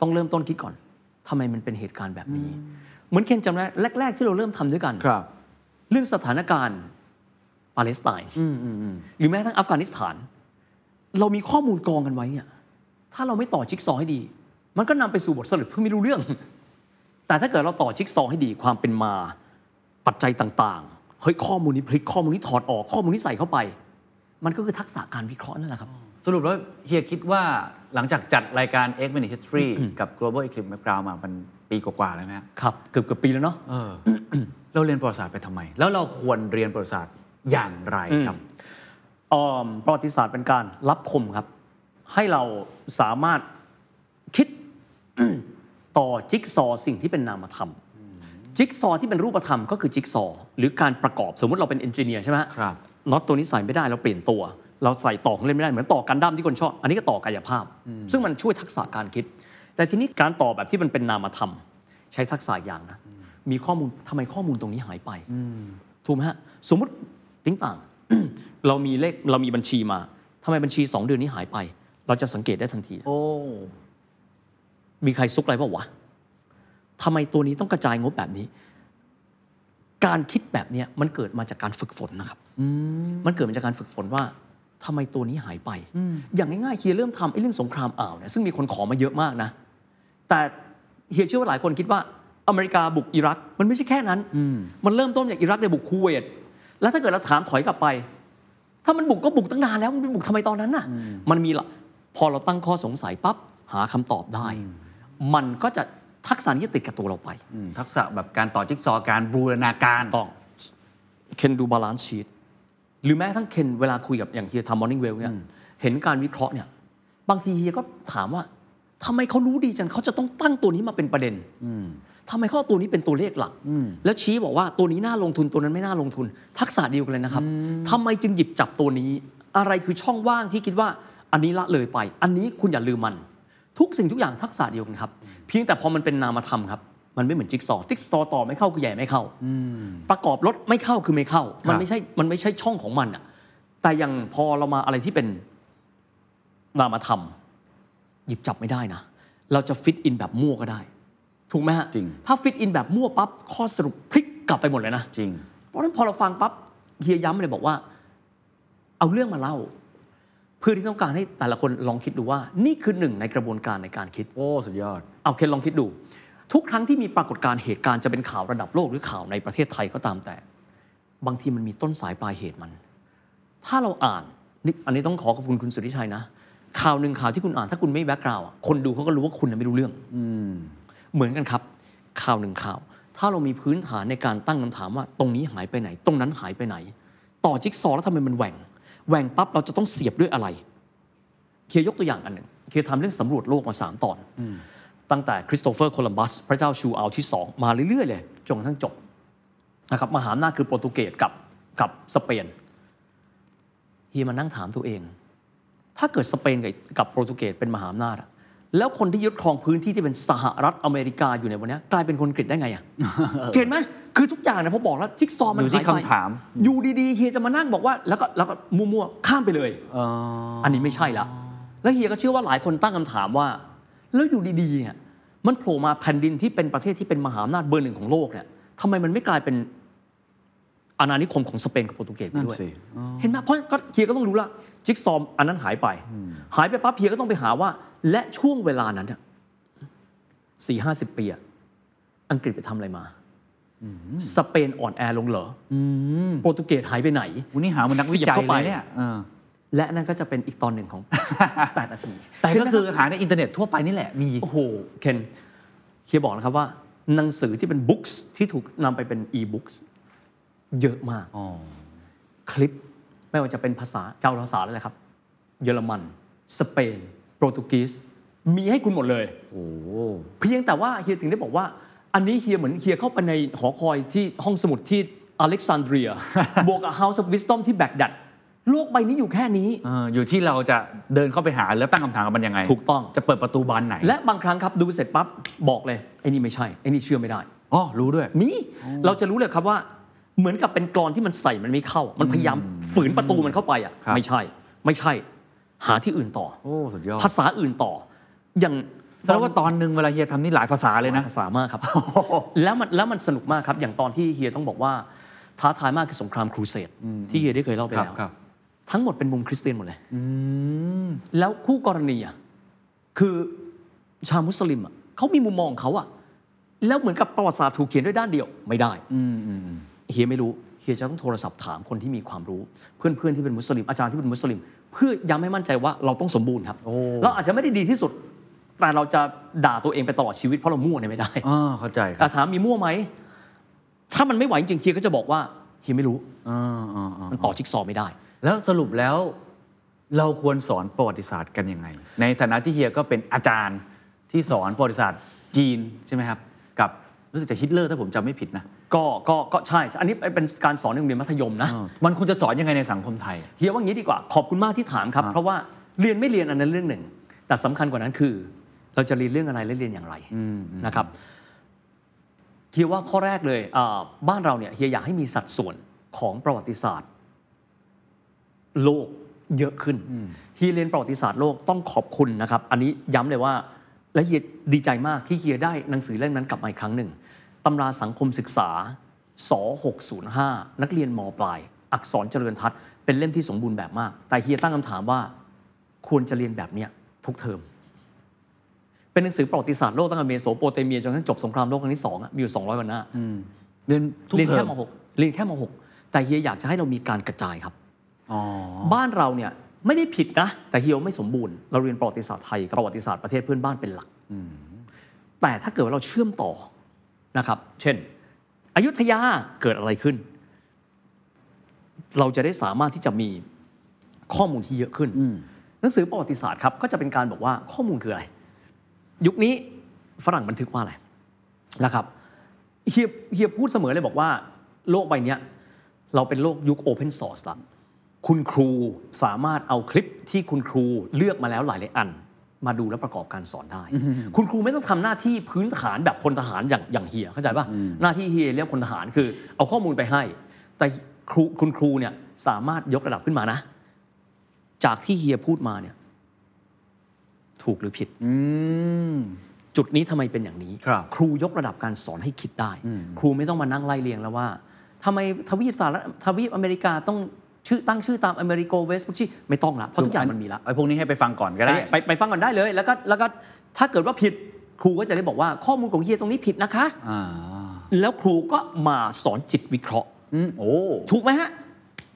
ต้องเริ่มต้นคิดก่อนทำไมมันเป็นเหตุการณ์แบบนี้ เหมือนเคนจำได้แรก ๆ ที่เราเริ่มทำด้วยกันครับเรื่องสถานการณ์ปาเลสไตน์หรือแม้กระทั่งอัฟกานิสถาน เรามีข้อมูลกองกันไว้เนี่ยถ้าเราไม่ต่อจิ๊กซอว์ให้ดี มันก็นำไปสู่บทสรุปเพื่อไม่รู้เรื่อง แต่ถ้าเกิดเราต่อจิ๊กซอว์ให้ดีความเป็นมาปัจจัยต่างๆเฮ้ยข้อมูลนี้พลิกข้อมูลนี้ถอดออกข้อมูลนี้ใส่เข้าไป มันก็คือทักษะการวิเคราะห์นั่นแหละครับ สรุปแล้วเฮียคิดว่าหลังจากจัดรายการ X Minute History กับ Global Eclipse Background มามันปีกว่าๆแล้วไหมฮะครับ เกือบเกือบปีแล้วเนาะเออเราเรียนประวัติศาสตร์ไปทำไม แล้วเราควรเรียนประวัติศาสตร์อย่างไรครับอ่อมประวัติศาสตร์เป็นการรับคมครับ ให้เราสามารถคิดต่อจิ๊กซอว์สิ่งที่เป็นนามธรรมจิ๊กซอว์ที่เป็นรูปธรรมก็คือจิ๊กซอว์หรือการประกอบสมมติเราเป็นเอนจิเนียร์ใช่ไหมฮะครับน็อตตัวนี้ใส่ไม่ได้เราเปลี่ยนตัว เราใส่ต่อของเล่นไม่ได้เหมือนต่อกันดั้มที่คนชอบ อันนี้ก็ต่อกายภาพ ซึ่งมันช่วยทักษะการคิด แต่ทีนี้การต่อแบบที่มันเป็นนามธรรม ใช้ทักษะอย่างนะมีข้อมูลทำไมข้อมูลตรงนี้หายไปถูกไหมฮะสมมติติ้งต่าง เรามีเลขเรามีบัญชีมาทำไมบัญชี 2 เดือนนี้หายไป เราจะสังเกตได้ทันที โอ้มีใครซุกอะไรเปล่าวะทำไมตัวนี้ต้องกระจายงบแบบนี้ การคิดแบบเนี้ยมันเกิดมาจากการฝึกฝนนะครับ มันเกิดมาจากการฝึกฝนว่าทำไมตัวนี้หายไป อย่างง่ายๆเฮียเริ่มทำไอ้เรื่องสงครามอ่าวเนี่ยซึ่งมีคนขอมาเยอะมากนะ แต่เฮียเชื่อว่าหลายคนคิดว่าอเมริกาบุกอิรัก มันไม่ใช่แค่นั้น มันเริ่มต้นจากอิรักในยบุกคูเวตแล้วถ้าเกิดเราถามถอยกลับไป ถ้ามันบุกก็บุกตั้งนานแล้ว มันไปบุกทำไมตอนนั้นน่ะ มันมีละพอเราตั้งข้อสงสัยปั๊บหาคำตอบได้ มันก็จะทักษะนี้จะติดกับตัวเราไปอืมทักษะแบบการต่อจิ๊กซอว์การบูรณาการต้องเคนดู balance sheet หรือแม้กระทั่งเคนเวลาคุยกับอย่างเฮียทำ Morning Wealth เนี่ยเห็นการวิเคราะห์เนี่ย บางทีเฮียก็ถามว่าทำไมเขารู้ดีจังเขาจะต้องตั้งตัวนี้มาเป็นประเด็นทำไมเขาเอาตัวนี้เป็นตัวเลขหลัก แล้วชี้บอกว่าตัวนี้น่าลงทุนตัวนั้นไม่น่าลงทุน ทักษะเดียวกันเลยนะครับทำไมจึงหยิบจับตัวนี้ อะไรคือช่องว่างที่คิดว่าอันนี้ละเลยไป อันนี้คุณอย่าลืมมัน ทุกสิ่งทุกอย่างทักษะเดียวกันครับ เพียงแต่พอมันเป็นนามธรรมครับ มันไม่เหมือนจิ๊กซอว์จิ๊กซอว์ต่อไม่เข้าคือใส่ไม่เข้าประกอบรถไม่เข้าคือไม่เข้า มันไม่ใช่มันไม่ใช่ช่องของมันอะแต่อย่างพอเรามาอะไรที่เป็นนามธรรม หยิบจับไม่ได้นะ เราจะ fit in แบบมั่วก็ได้ ถูกไหมฮะจริงถ้า fit in แบบมั่วปั๊บข้อสรุปพลิกกลับไปหมดเลยนะจริง เพราะฉะนั้นพอเราฟังปั๊บเฮียย้ำเลยบอกว่า เอาเรื่องมาเล่าเพื่อที่ต้องการให้แต่ละคนลองคิดดูว่า นี่คือหนึ่งในกระบวนการในการคิด โอ้ สุดยอด เอาเคนลองคิดดู ทุกครั้งที่มีปรากฏการณ์เหตุการณ์จะเป็นข่าวระดับโลกหรือข่าวในประเทศไทยก็ตามแต่ บางทีมันมีต้นสายปลายเหตุมัน ถ้าเราอ่านนี่อันนี้ต้องขอขอบคุณคุณสุทธิชัยนะข่าวหนึ่งข่าวที่คุณอ่านถ้าคุณไม่แบ็กกราวด์คนดูเขาก็รู้ว่าคุณไม่รู้เรื่องเหมือนกันครับ ข่าวหนึ่งข่าว ถ้าเรามีพื้นฐานในการตั้งคำถามว่า ตรงนี้หายไปไหน ตรงนั้นหายไปไหน ต่อจิ๊กซอว์แล้วทำไมมันแหว่งแหว่งปั๊บเราจะต้องเสียบด้วยอะไร เคียยกตัวอย่างอันหนึ่งเคียทำเรื่องสำรวจโลกมา3ตอน ตั้งแต่คริสโตเฟอร์โคลัมบัสพระเจ้าชูอัลที่ 2 มาเรื่อยๆเลยจนกระทั่งจบนะครับมหาอำนาจคือโปรตุเกสกับกับสเปนเฮียมานั่งถามตัวเอง ถ้าเกิดสเปนกับกับโปรตุเกสเป็นมหาอำนาจอะแล้วคนที่ยึดครองพื้นที่ที่เป็นสหรัฐอเมริกาอยู่ในวันนี้กลายเป็นคนอังกฤษได้ไงอะเห็นไหมคือทุกอย่างเนี่ยพอบอกแล้วจิ๊กซอว์มันอยู่ที่หไปคำถาม อยู่ดีๆเฮียจะมานั่งบอกว่าแล้วก็แล้วก็มั่วๆข้ามไปเลยอันนี้ไม่ใช่ละแล้วเฮียก็เชื่อว่าหลายคนตั้งคำถามว่า แล้วอยู่ดีๆเนี่ยมันโผล่มาแผ่นดินที่เป็นประเทศที่เป็นมหาอำนาจเบอร์หนึ่งของโลกเนี่ยทำไมมันไม่กลายเป็นอาณานิคมของสเปนกับโปรตุเกสไปด้วยนั่นสิเห็นไหมเพราะก็เฮียก็ต้องรู้ละจิ๊กซอว์อันนั้นหายไป หายไปปั๊บเฮียก็ต้องไปหาว่า และช่วงเวลานั้นเนี่ยสี่ห้าสิบปีอะอังกฤษไปทำอะไรมาสเปนอ่อนแอลงเหรออโปรตุเกสหายไปไหนวันนี้หามันนักวิจัยสีบข้าเลไปยเนี่ยเออ และนั่นก็จะเป็นอีกตอนหนึ่งของ 8 นาที แต่ก็คือหาในอินเทอร์เน็ตทั่วไปนี่แหละมี โอ้โห เคนเฮียบอกนะครับว่า หนังสือที่เป็นบุ๊กส์ที่ถูกนำไปเป็นอีบุ๊กส์เยอะมากอ๋อคลิปไม่ว่าจะเป็นภาษาเจ้าภาษาอะไรครับ เยอรมัน สเปน โปรตุเกสมีให้คุณหมดเลยโอ้เพียงแต่ว่าเฮียถึงได้บอกว่า อันนี้เฮียเหมือนเฮียเข้าไปในหอคอยที่ห้องสมุดที่อเล็กซานเดรีย บวกกับ House of Wisdom ที่แบกดัด โลกใบนี้อยู่แค่นี้เอออยู่ที่เราจะเดินเข้าไปหาแล้วตั้งคำถามกับมันยังไง ถูกต้องจะเปิดประตูบานไหน และบางครั้งครับดูเสร็จปั๊บบอกเลยไอ้นี่ไม่ใช่ไอ้นี่เชื่อไม่ได้อ๋อรู้ด้วยมีเราจะรู้เลยครับว่าเหมือนกับเป็นกรอนที่มันใส่มันไม่เข้า มันพยายามฝืนประตูมันเข้าไปอะครับไม่ใช่ ไม่ใช่ หาที่อื่นต่อโอ้สุดยอดภาษาอื่นต่อ อย่างแสดงว่าตอนหนึ่งเวลาเฮียทำนี่หลายภาษาเลยนะภาษามากครับ แล้วมันแล้วมันสนุกมากครับ อย่างตอนที่เฮียต้องบอกว่าท้าทายมากคือสงครามครูเสดที่เฮียได้เคยเล่าไปครับแล้วครับ ทั้งหมดเป็นมุมคริสเตียนหมดเลยแล้วคู่กรณีอะคือชาวมุสลิมอะเขามีมุมมองของเขาอะแล้วเหมือนกับประวัติศาสตร์ถูกเขียนด้วยด้านเดียวไม่ได้เฮียไม่รู้เฮียจะต้องโทรศัพท์ถามคนที่มีความรู้ เพื่อนๆที่เป็นมุสลิมอาจารย์ที่เป็นมุสลิม เพื่อย้ำให้มั่นใจว่าเราต้องสมบูรณ์ครับเราอาจจะไม่ได้ดีที่สุด แต่เราจะด่าตัวเองไปตลอดชีวิตเพราะเรามั่วเนี่ยไม่ได้อ๋อเข้าใจครัแต่บถามมีมั่วไหมถ้ามันไม่ไหวจริงๆเฮียก็จะบอกว่าเฮียไม่รู้อ๋ออ๋ออ๋อมันต่อจิ๊กซอว์ไม่ได้ แล้วสรุปแล้วเราควรสอนประวัติศาสตร์กันยังไง ในฐานะที่เฮียก็เป็นอาจารย์ที่สอนประวัติศาสตร์จีนใช่ไหมครับกับรู้สึกจะฮิตเลอร์ถ้าผมจำไม่ผิดนะก็ก็ก็ใช่ อันนี้เป็นการสอนในโรงเรียนมัธยมนะเออมันควรจะสอนยังไงในสังคมไทยเฮียว่างี้ดีกว่าขอบคุณมากที่ถามครับครับเพราะว่าเรียนไม่เรียนอันนั้นเรื่องหนึ่ง แต่สำคัญกว่านั้นคือ เราจะเรียนเรื่องอะไรและเรียนอย่างไรนะครับเฮียว่าข้อแรกเลยอ่าบ้านเราเนี่ยเฮียอยากให้มีสัดส่วนของประวัติศาสตร์ โลกเยอะขึ้นเฮียเรียนประวัติศาสตร์โลกต้องขอบคุณนะครับ อันนี้ย้ำเลยว่าและเฮียดีใจมากที่เฮียได้หนังสือเล่มนั้นกลับมาอีกครั้งหนึ่งตำราสังคมศึกษาส605 นักเรียนมปลาย อักษรเจริญทัศน์เป็นเล่มที่สมบูรณ์แบบมาก แต่เฮียตั้งคำถามว่าควรจะเรียนแบบเนี้ยทุกเทอม เป็นหนังสือประวัติศาสตร์โลกตั้งแต่เมโสโปเตเมียจนกระทั่งจบสงครามโลกครั้งที่สองอะมีอยู่ 200กว่าหน้าเรียนทุกเรียนเทอแค่มม .6 เรียนแค่ม .6 แต่เฮียอยากจะให้เรามีการกระจายครับอ๋อ บ้านเราเนี่ยไม่ได้ผิดนะ แต่เฮียไม่สมบูรณ์ เราเรียนประวัติศาสตร์ไทยกับประวัติศาสตร์ประเทศเพื่อนบ้านเป็นหลักแต่ถ้าเกิดว่าเราเชื่อมต่อนะครับ เช่น อยุธยาเกิดอะไรขึ้น เราจะได้สามารถที่จะมีข้อมูลที่เยอะขึ้นหนังสือประวัติศาสตร์ครับ ก็จะเป็นการบอกว่าข้อมูลคืออะไร ยุคนี้ฝรั่งบันทึกว่าอะไรนะครับเฮียเฮียพูดเสมอเลยบอกว่า โลกใบเนี้ยเราเป็นโลกยุค Open Source ละ คุณครูสามารถเอาคลิปที่คุณครูเลือกมาแล้วหลายหลายอัน มาดูและประกอบการสอนได้ คุณครูไม่ต้องทำหน้าที่พื้นฐานแบบพลทหารอย่างอย่างเฮียเข้าใจป่ะหน้าที่เฮียเรียกพลทหารคือ เอาข้อมูลไปให้ แต่ครูคุณครูเนี่ยสามารถยกระดับขึ้นมานะ จากที่เฮียพูดมาเนี่ย ถูกหรือผิดอืมจุดนี้ทำไมเป็นอย่างนี้ครับครูยกระดับการสอนให้คิดได้ ครูไม่ต้องมานั่งไล่เรียงแล้วว่าทำไมทวีปสหรัฐทวีปอเมริกาต้อง ชื่อตั้งชื่อตามอเมริโกเวสต์ชีไม่ต้องละเพราะทุกอย่างมันมีละไอ้พวกนี้ให้ไปฟังก่อนก็ได้ไปไปฟังก่อนได้เลย แล้วก็แล้วก็ถ้าเกิดว่าผิดครูก็จะได้บอกว่าข้อมูลของเฮียตรงนี้ผิดนะคะอ่าแล้วครูก็มาสอนจิตวิเคราะห์อืมโอ้ถูกไหมฮะ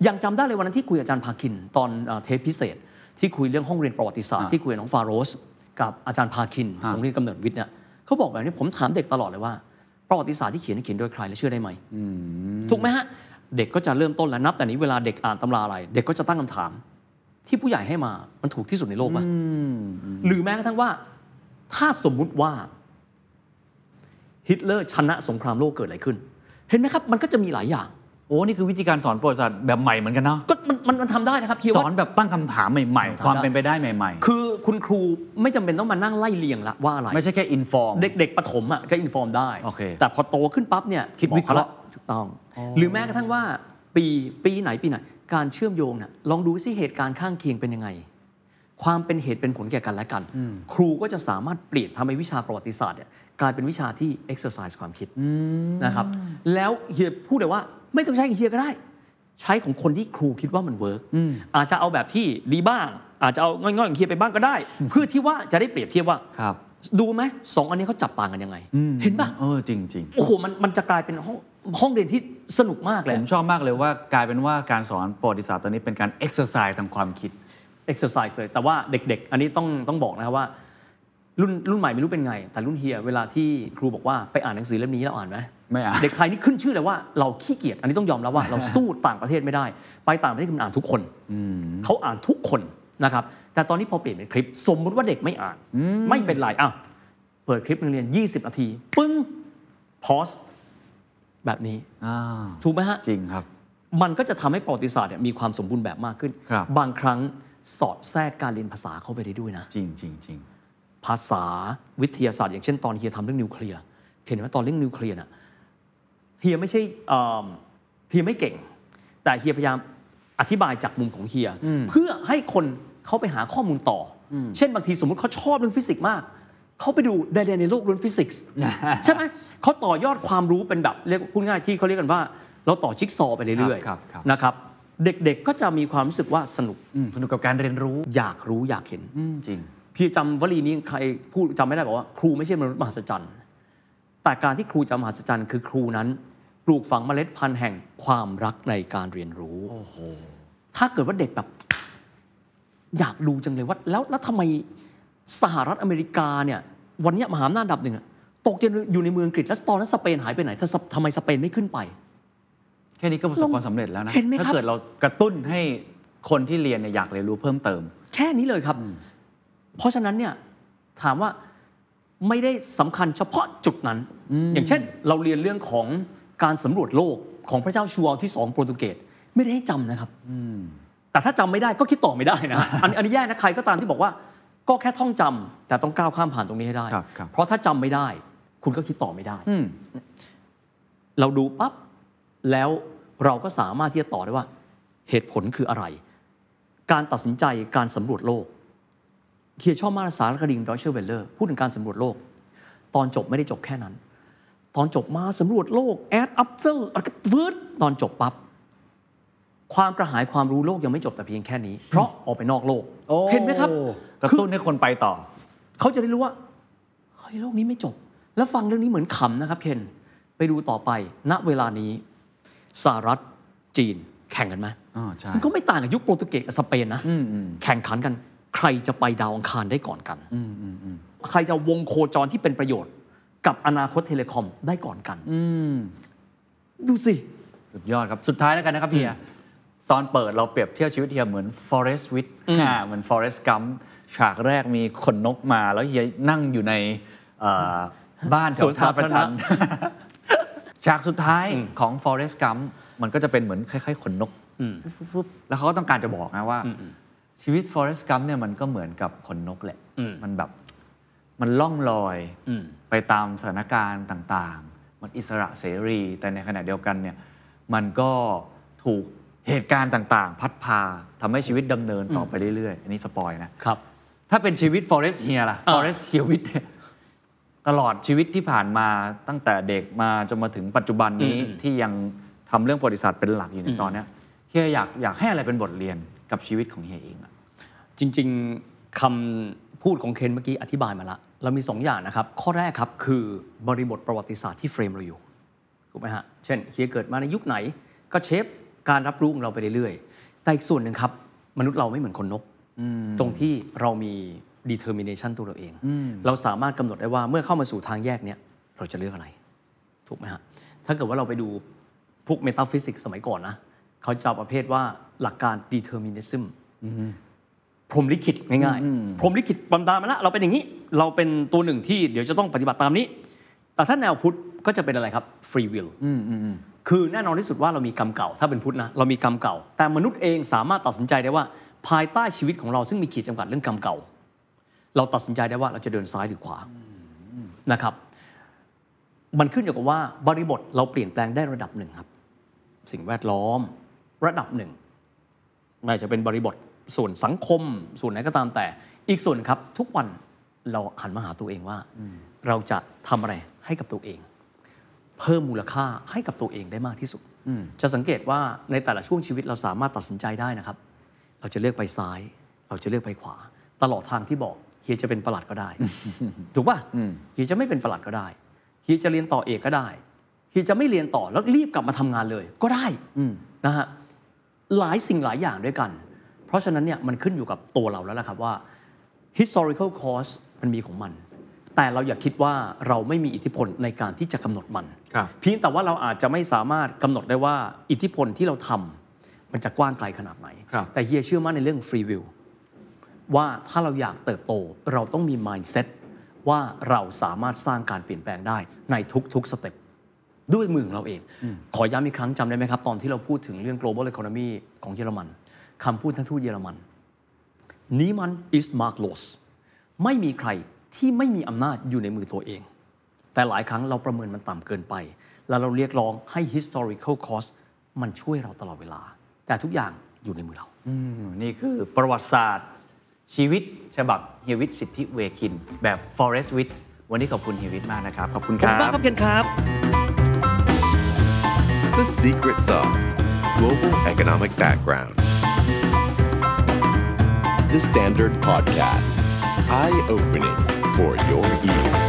ยังจำได้เลยวันนั้นที่คุยกับอาจารย์ภาคิน ตอนเอ่อเทปพิเศษ ที่คุยเรื่องห้องเรียนประวัติศาสตร์อ่าที่คุยกับน้องฟาโรส กับอาจารย์ภาคินอ่าของเรียนกำเนิดวิทย์เนี่ยเขาบอกแบบนี้ผมถามเด็กตลอดเลยว่า ประวัติศาสตร์ที่เขียนเขียนโดยใครและเชื่อได้ไหมถูกไหมฮะ เด็กก็จะเริ่มต้นแล้วนับ แต่นี้เวลาเด็กอ่านตำราอะไร เด็กก็จะตั้งคำถาม ที่ผู้ใหญ่ให้มามันถูกที่สุดในโลกปะหรือแม้กระทั่งว่า ถ้าสมมุติว่าฮิตเลอร์ชนะสงครามโลกเกิดอะไรขึ้น เห็นไหมครับมันก็จะมีหลายอย่างโอ้นี่คือวิธีการสอนประวัติศาสตร์แบบใหม่เหมือนกันเนาะก็มันมันมันทำได้นะครับเฮียสว่าอนแบบตั้งคำถามใหม่ๆ ความเป็นไปได้ใหม่คือคุณครูไม่จำเป็นต้องมานั่งไล่เรียงละว่าอะไรๆไม่ใช่แค่ inform เด็กๆประถมอะก็ inform ได้โอเคแต่พอโตขึ้นปั๊บเนี่ยคิดวิเคราะห์บอกข ถูกต้อง หรือแม้กระทั่งว่าปีปีไหนปีไหน การเชื่อมโยงน่ะลองดูซิเหตุการณ์ข้างเคียงเป็นยังไง ความเป็นเหตุเป็นผลแก่กันและกัน ครูก็จะสามารถเปลี่ยนทำให้วิชาประวัติศาสตร์เนี่ยกลายเป็นวิชาที่ exercise ความคิดนะครับแล้วเฮียพูดเลยว่าไม่ต้องใช้เฮียก็ได้ ใช้ของคนที่ครูคิดว่ามัน workอาจจะเอาแบบที่ดีบ้าง อาจจะเอาง่อยๆอย่างเฮียไปบ้างก็ได้ เพื่อที่ว่าจะได้เปรียบเทียบว่าครับดูไหมสองอันนี้เขาจับต่างกันยังไง เห็นปะเออจริงโอ้โหมันมันจะกลายเป็นห้อง ห้องเรียนที่สนุกมากเลยผมชอบมากเลยว่ากลายเป็นว่าการสอนประวัติศาสตร์ตอนนี้เป็นการเอ็กซ์ไซส์ทางความคิด exercise เลย แต่ว่าเด็ก ๆ อันนี้ต้องต้องบอกนะครับว่า รุ่นรุ่นใหม่ไม่รู้เป็นไง แต่รุ่นเฮียเวลาที่ครูบอกว่าไปอ่านหนังสือเล่มนี้แล้วอ่านไหมไม่อ่านเด็กไทยนี่ขึ้นชื่อเลยว่าเราขี้เกียจอันนี้ต้องยอมรับว่าเราสู้ต่างประเทศไม่ได้ ไปต่างประเทศคือมันอ่านทุกคนเขาอ่านทุกคนนะครับแต่ตอนนี้พอเปลี่ยนเป็นคลิป สมมุติว่าเด็กไม่อ่าน ไม่เป็นไรอ้าวเปิดคลิปโรงเรียน 20 นาที ปึ้งพอส แบบนี้อ่าถูกไหมฮะจริงครับ มันก็จะทำให้ประวัติศาสตร์เนี่ยมีความสมบูรณ์แบบมากขึ้นครับบางครั้งสอดแทรกการเรียนภาษาเข้าไปได้ด้วยนะ จริงจริงจริงภาษาวิทยาศาสตร์ อย่างเช่นตอนเฮียทำเรื่องนิวเคลียร์เห็นไหมตอนเรื่องนิวเคลียร์น่ะเฮียไม่ใช่เอิ่มเฮียไม่เก่ง แต่เฮียพยายามอธิบายจากมุมของเฮีย เพื่อให้คนเขาไปหาข้อมูลต่ออเช่นบางทีสมมุติเขาชอบเรื่องฟิสิกส์มาก เขาไปดูใดๆในโลกเรื่องฟิสิกส์ใช่ไหมเขาต่อยอดความรู้เป็นแบบเรียกพูดง่ายที่เขาเรียกกันว่า เราต่อจิ๊กซอว์ไปเรื่อยครับครับๆนะครับเด็กๆก็จะมีความรู้สึกว่าสนุกอืมสนุกกับการเรียนรู้ อยากรู้อยากเห็นอืมจริงพี่จำวลีนี้ใครพูดจำไม่ได้บอกว่า ครูไม่ใช่มนุษย์มหัศจรรย์แต่การที่ครูจะมหัศจรรย์คือครูนั้น ปลูกฝังเมล็ดพันธุ์แห่งความรักในการเรียนรู้โอ้โหถ้าเกิดว่าเด็กแบบ อยากดูจังเลยว่า แล้วแล้วทำไมสหรัฐอเมริกาเนี่ย วันเนี้ยมหาอำนาจอันดับหนึ่งอะตกอยู่ในเมืองอังกฤษแล้วตอนนั้นสเปนหายไปไหนถ้าสทำไมสเปนไม่ขึ้นไป แค่นี้ก็ประสบความสำเร็จแล้วนะเห็นไหมครับถ้าเกิดเรากระตุ้นให้คนที่เรียนเนี่ยอยากเรียนรู้เพิ่มเติม แค่นี้เลยครับ เพราะฉะนั้นเนี่ยถามว่าไม่ได้สำคัญเฉพาะจุดนั้น อย่างเช่น เราเรียนเรื่องของการสำรวจโลกของพระเจ้าชัวร์ที่สองโปรตุเกสไม่ได้ให้จำนะครับแต่ถ้าจำไม่ได้ก็คิดต่อไม่ได้นะฮะอันอันนี้แย่นะใครก็ตามที่บอกว่า ก็แค่ท่องจำแต่ต้องก้าวข้ามผ่านตรงนี้ให้ได้ครับครับเพราะถ้าจำไม่ได้ คุณก็คิดต่อไม่ได้อืมเราดูปั๊บแล้วเราก็สามารถที่จะต่อได้ว่า เหตุผลคืออะไร การตัดสินใจการสำรวจโลกเฮียชอบมากสารคดีดอยเชอร์เวลเลอร์พูดถึงการสำรวจโลก ตอนจบไม่ได้จบแค่นั้น ตอนจบมาสำรวจโลกแอดอัพเฟลอะไรก็วืดตอนจบปั๊บ ความกระหายความรู้โลกยังไม่จบแต่เพียงแค่นี้ เพราะออกไปนอกโลกเห็นไหมครับกระคือตุ้นให้คนไปต่อ เขาจะได้รู้ว่าเฮ้ยโลกนี้ไม่จบ แล้วฟังเรื่องนี้เหมือนขำนะครับเคนไปดูต่อไปณเวลานี้สหรัฐจีนแข่งกันไหมอ๋อใช่มันก็ไม่ต่างกับยุคโปรตุเกสกับสเปนนะแข่งขันกัน ใครจะไปดาวอังคารได้ก่อนกันใครจะวงโคจรที่เป็นประโยชน์ กับอนาคต telecom ได้ก่อนกันดูสิ สุดยอดครับ สุดท้ายแล้วกันนะครับเฮีย ตอนเปิดเราเปรียบเทียบชีวิตเฮียเหมือน Forrest Wit อ่าเหมือน Forrest Gump ฉากแรกมีขนนกมาแล้วเฮียนั่งอยู่ในเอ่อบ้านแถสวนสาธารณะท่ฉากสุดท้ายของ Forest Gump มันก็จะเป็นเหมือนคล้ายๆขนนกฟึบๆแล้วเขาก็ต้องการจะบอกนะว่า ชีวิต Forest Gump เนี่ยมันก็เหมือนกับขนนกแหละ มันแบบมันล่องลอยอืมไปตามสถานการณ์ต่าง ๆ มันอิสระเสรี แต่ในขณะเดียวกันเนี่ยมันก็ถูก เหตุการณ์ต่างๆ พัดพาทำให้ชีวิตดำเนินต่อไปเรื่อยๆ อันนี้สปอยนะ ครับ ถ้าเป็นชีวิต Forest เฮียล่ะ อ่า Forest เฮียวิทเนี่ยตลอดชีวิตที่ผ่านมาตั้งแต่เด็กมาจนมาถึงปัจจุบันนี้ที่ยังทำเรื่องประวัติศาสตร์เป็นหลักอยู่ในตอนเนี้ยเฮียอยากอยากให้อะไรเป็นบทเรียนกับชีวิตของเฮียเองอะ จริงๆคำพูดของเคนเมื่อกี้อธิบายมาละ เรามี 2 อย่างนะครับ ข้อแรกครับคือบริบทประวัติศาสตร์ที่เฟรมเราอยู่ ถูกไหมฮะ เช่นเฮียเกิดมาในยุคไหนก็เชฟ การรับรู้ของเราไปเรื่อยๆ แต่อีกส่วนหนึ่งครับ มนุษย์เราไม่เหมือนคนนก ตรงที่เรามี determination ตัวเราเอง เราสามารถกำหนดได้ว่าเมื่อเข้ามาสู่ทางแยกเนี้ยเราจะเลือกอะไร ถูกไหมฮะ ถ้าเกิดว่าเราไปดูพวกเมตาฟิสิกส์สมัยก่อนนะเขาจะเอาประเภทว่าหลักการ determinism พรหมลิขิตง่ายๆ พรหมลิขิตบำดาลมาแล้วเราเป็นอย่างนี้ เราเป็นตัวหนึ่งที่เดี๋ยวจะต้องปฏิบัติตามนี้ แต่ถ้าแนวพุทธก็จะเป็นอะไรครับ free will คือแน่นอนที่สุดว่าเรามีกรรมเก่า ถ้าเป็นพุทธนะเรามีกรรมเก่า แต่มนุษย์เองสามารถตัดสินใจได้ว่า ภายใต้ชีวิตของเราซึ่งมีขีดจำกัดเรื่องกรรมเก่า เราตัดสินใจได้ว่าเราจะเดินซ้ายหรือขวานะครับมันขึ้นอยู่กับว่าบริบทเราเปลี่ยนแปลงได้ระดับหนึ่งครับ สิ่งแวดล้อมระดับหนึ่งไม่ว่าจะเป็นบริบทส่วนสังคม ส่วนไหนก็ตามแต่ อีกส่วนครับ ทุกวันเราหันมาหาตัวเองว่า เราจะทำอะไรให้กับตัวเอง เพิ่มมูลค่าให้กับตัวเองได้มากที่สุด จะสังเกตว่าในแต่ละช่วงชีวิตเราสามารถตัดสินใจได้นะครับ เราจะเลือกไปซ้าย เราจะเลือกไปขวา ตลอดทางที่บอกเฮียจะเป็นประหลัดก็ได้ ถูกป่ะเฮียจะไม่เป็นประหลัดก็ได้เฮียจะเรียนต่อเอกก็ได้เฮียจะไม่เรียนต่อแล้วรีบกลับมาทำงานเลยก็ได้นะฮะหลายสิ่งหลายอย่างด้วยกัน เพราะฉะนั้นเนี่ยมันขึ้นอยู่กับตัวเราแล้วละครับว่า historical cause มันมีของมัน แต่เราอย่าคิดว่าเราไม่มีอิทธิพลในการที่จะกำหนดมันครับเพียงแต่ว่าเราอาจจะไม่สามารถกำหนดได้ว่าอิทธิพลที่เราทำมันจะกว้างไกลขนาดไหนครับแต่เฮียเชื่อมั่นในเรื่อง free will ว่าถ้าเราอยากเติบโตเราต้องมี mindset ว่าเราสามารถสร้างการเปลี่ยนแปลงได้ในทุกๆสเต็ปด้วยมือของเราเอง ขอย้ำอีกครั้งจำได้ไหมครับ ตอนที่เราพูดถึงเรื่อง global economy ของเยอรมันคำพูดท่านทูตเยอรมัน niemand ist machtlos ไม่มีใคร ที่ไม่มีอำนาจอยู่ในมือตัวเอง แต่หลายครั้งเราประเมินมันต่ำเกินไป แล้วเราเรียกร้องให้ historical cost มันช่วยเราตลอดเวลา แต่ทุกอย่างอยู่ในมือเราอืมนี่คือประวัติศาสตร์ ชีวิตฉบับเฮียวิทย์สิทธิเวคิน แบบ Forest w i t วันนี้ขอบคุณเฮียวิทย์มากนะครับ ขอบคุณขคอบรัคุณมากบครับเคนครับ The secret sauce Global Economic Background. The Standard Podcast. Eye opening for your ears.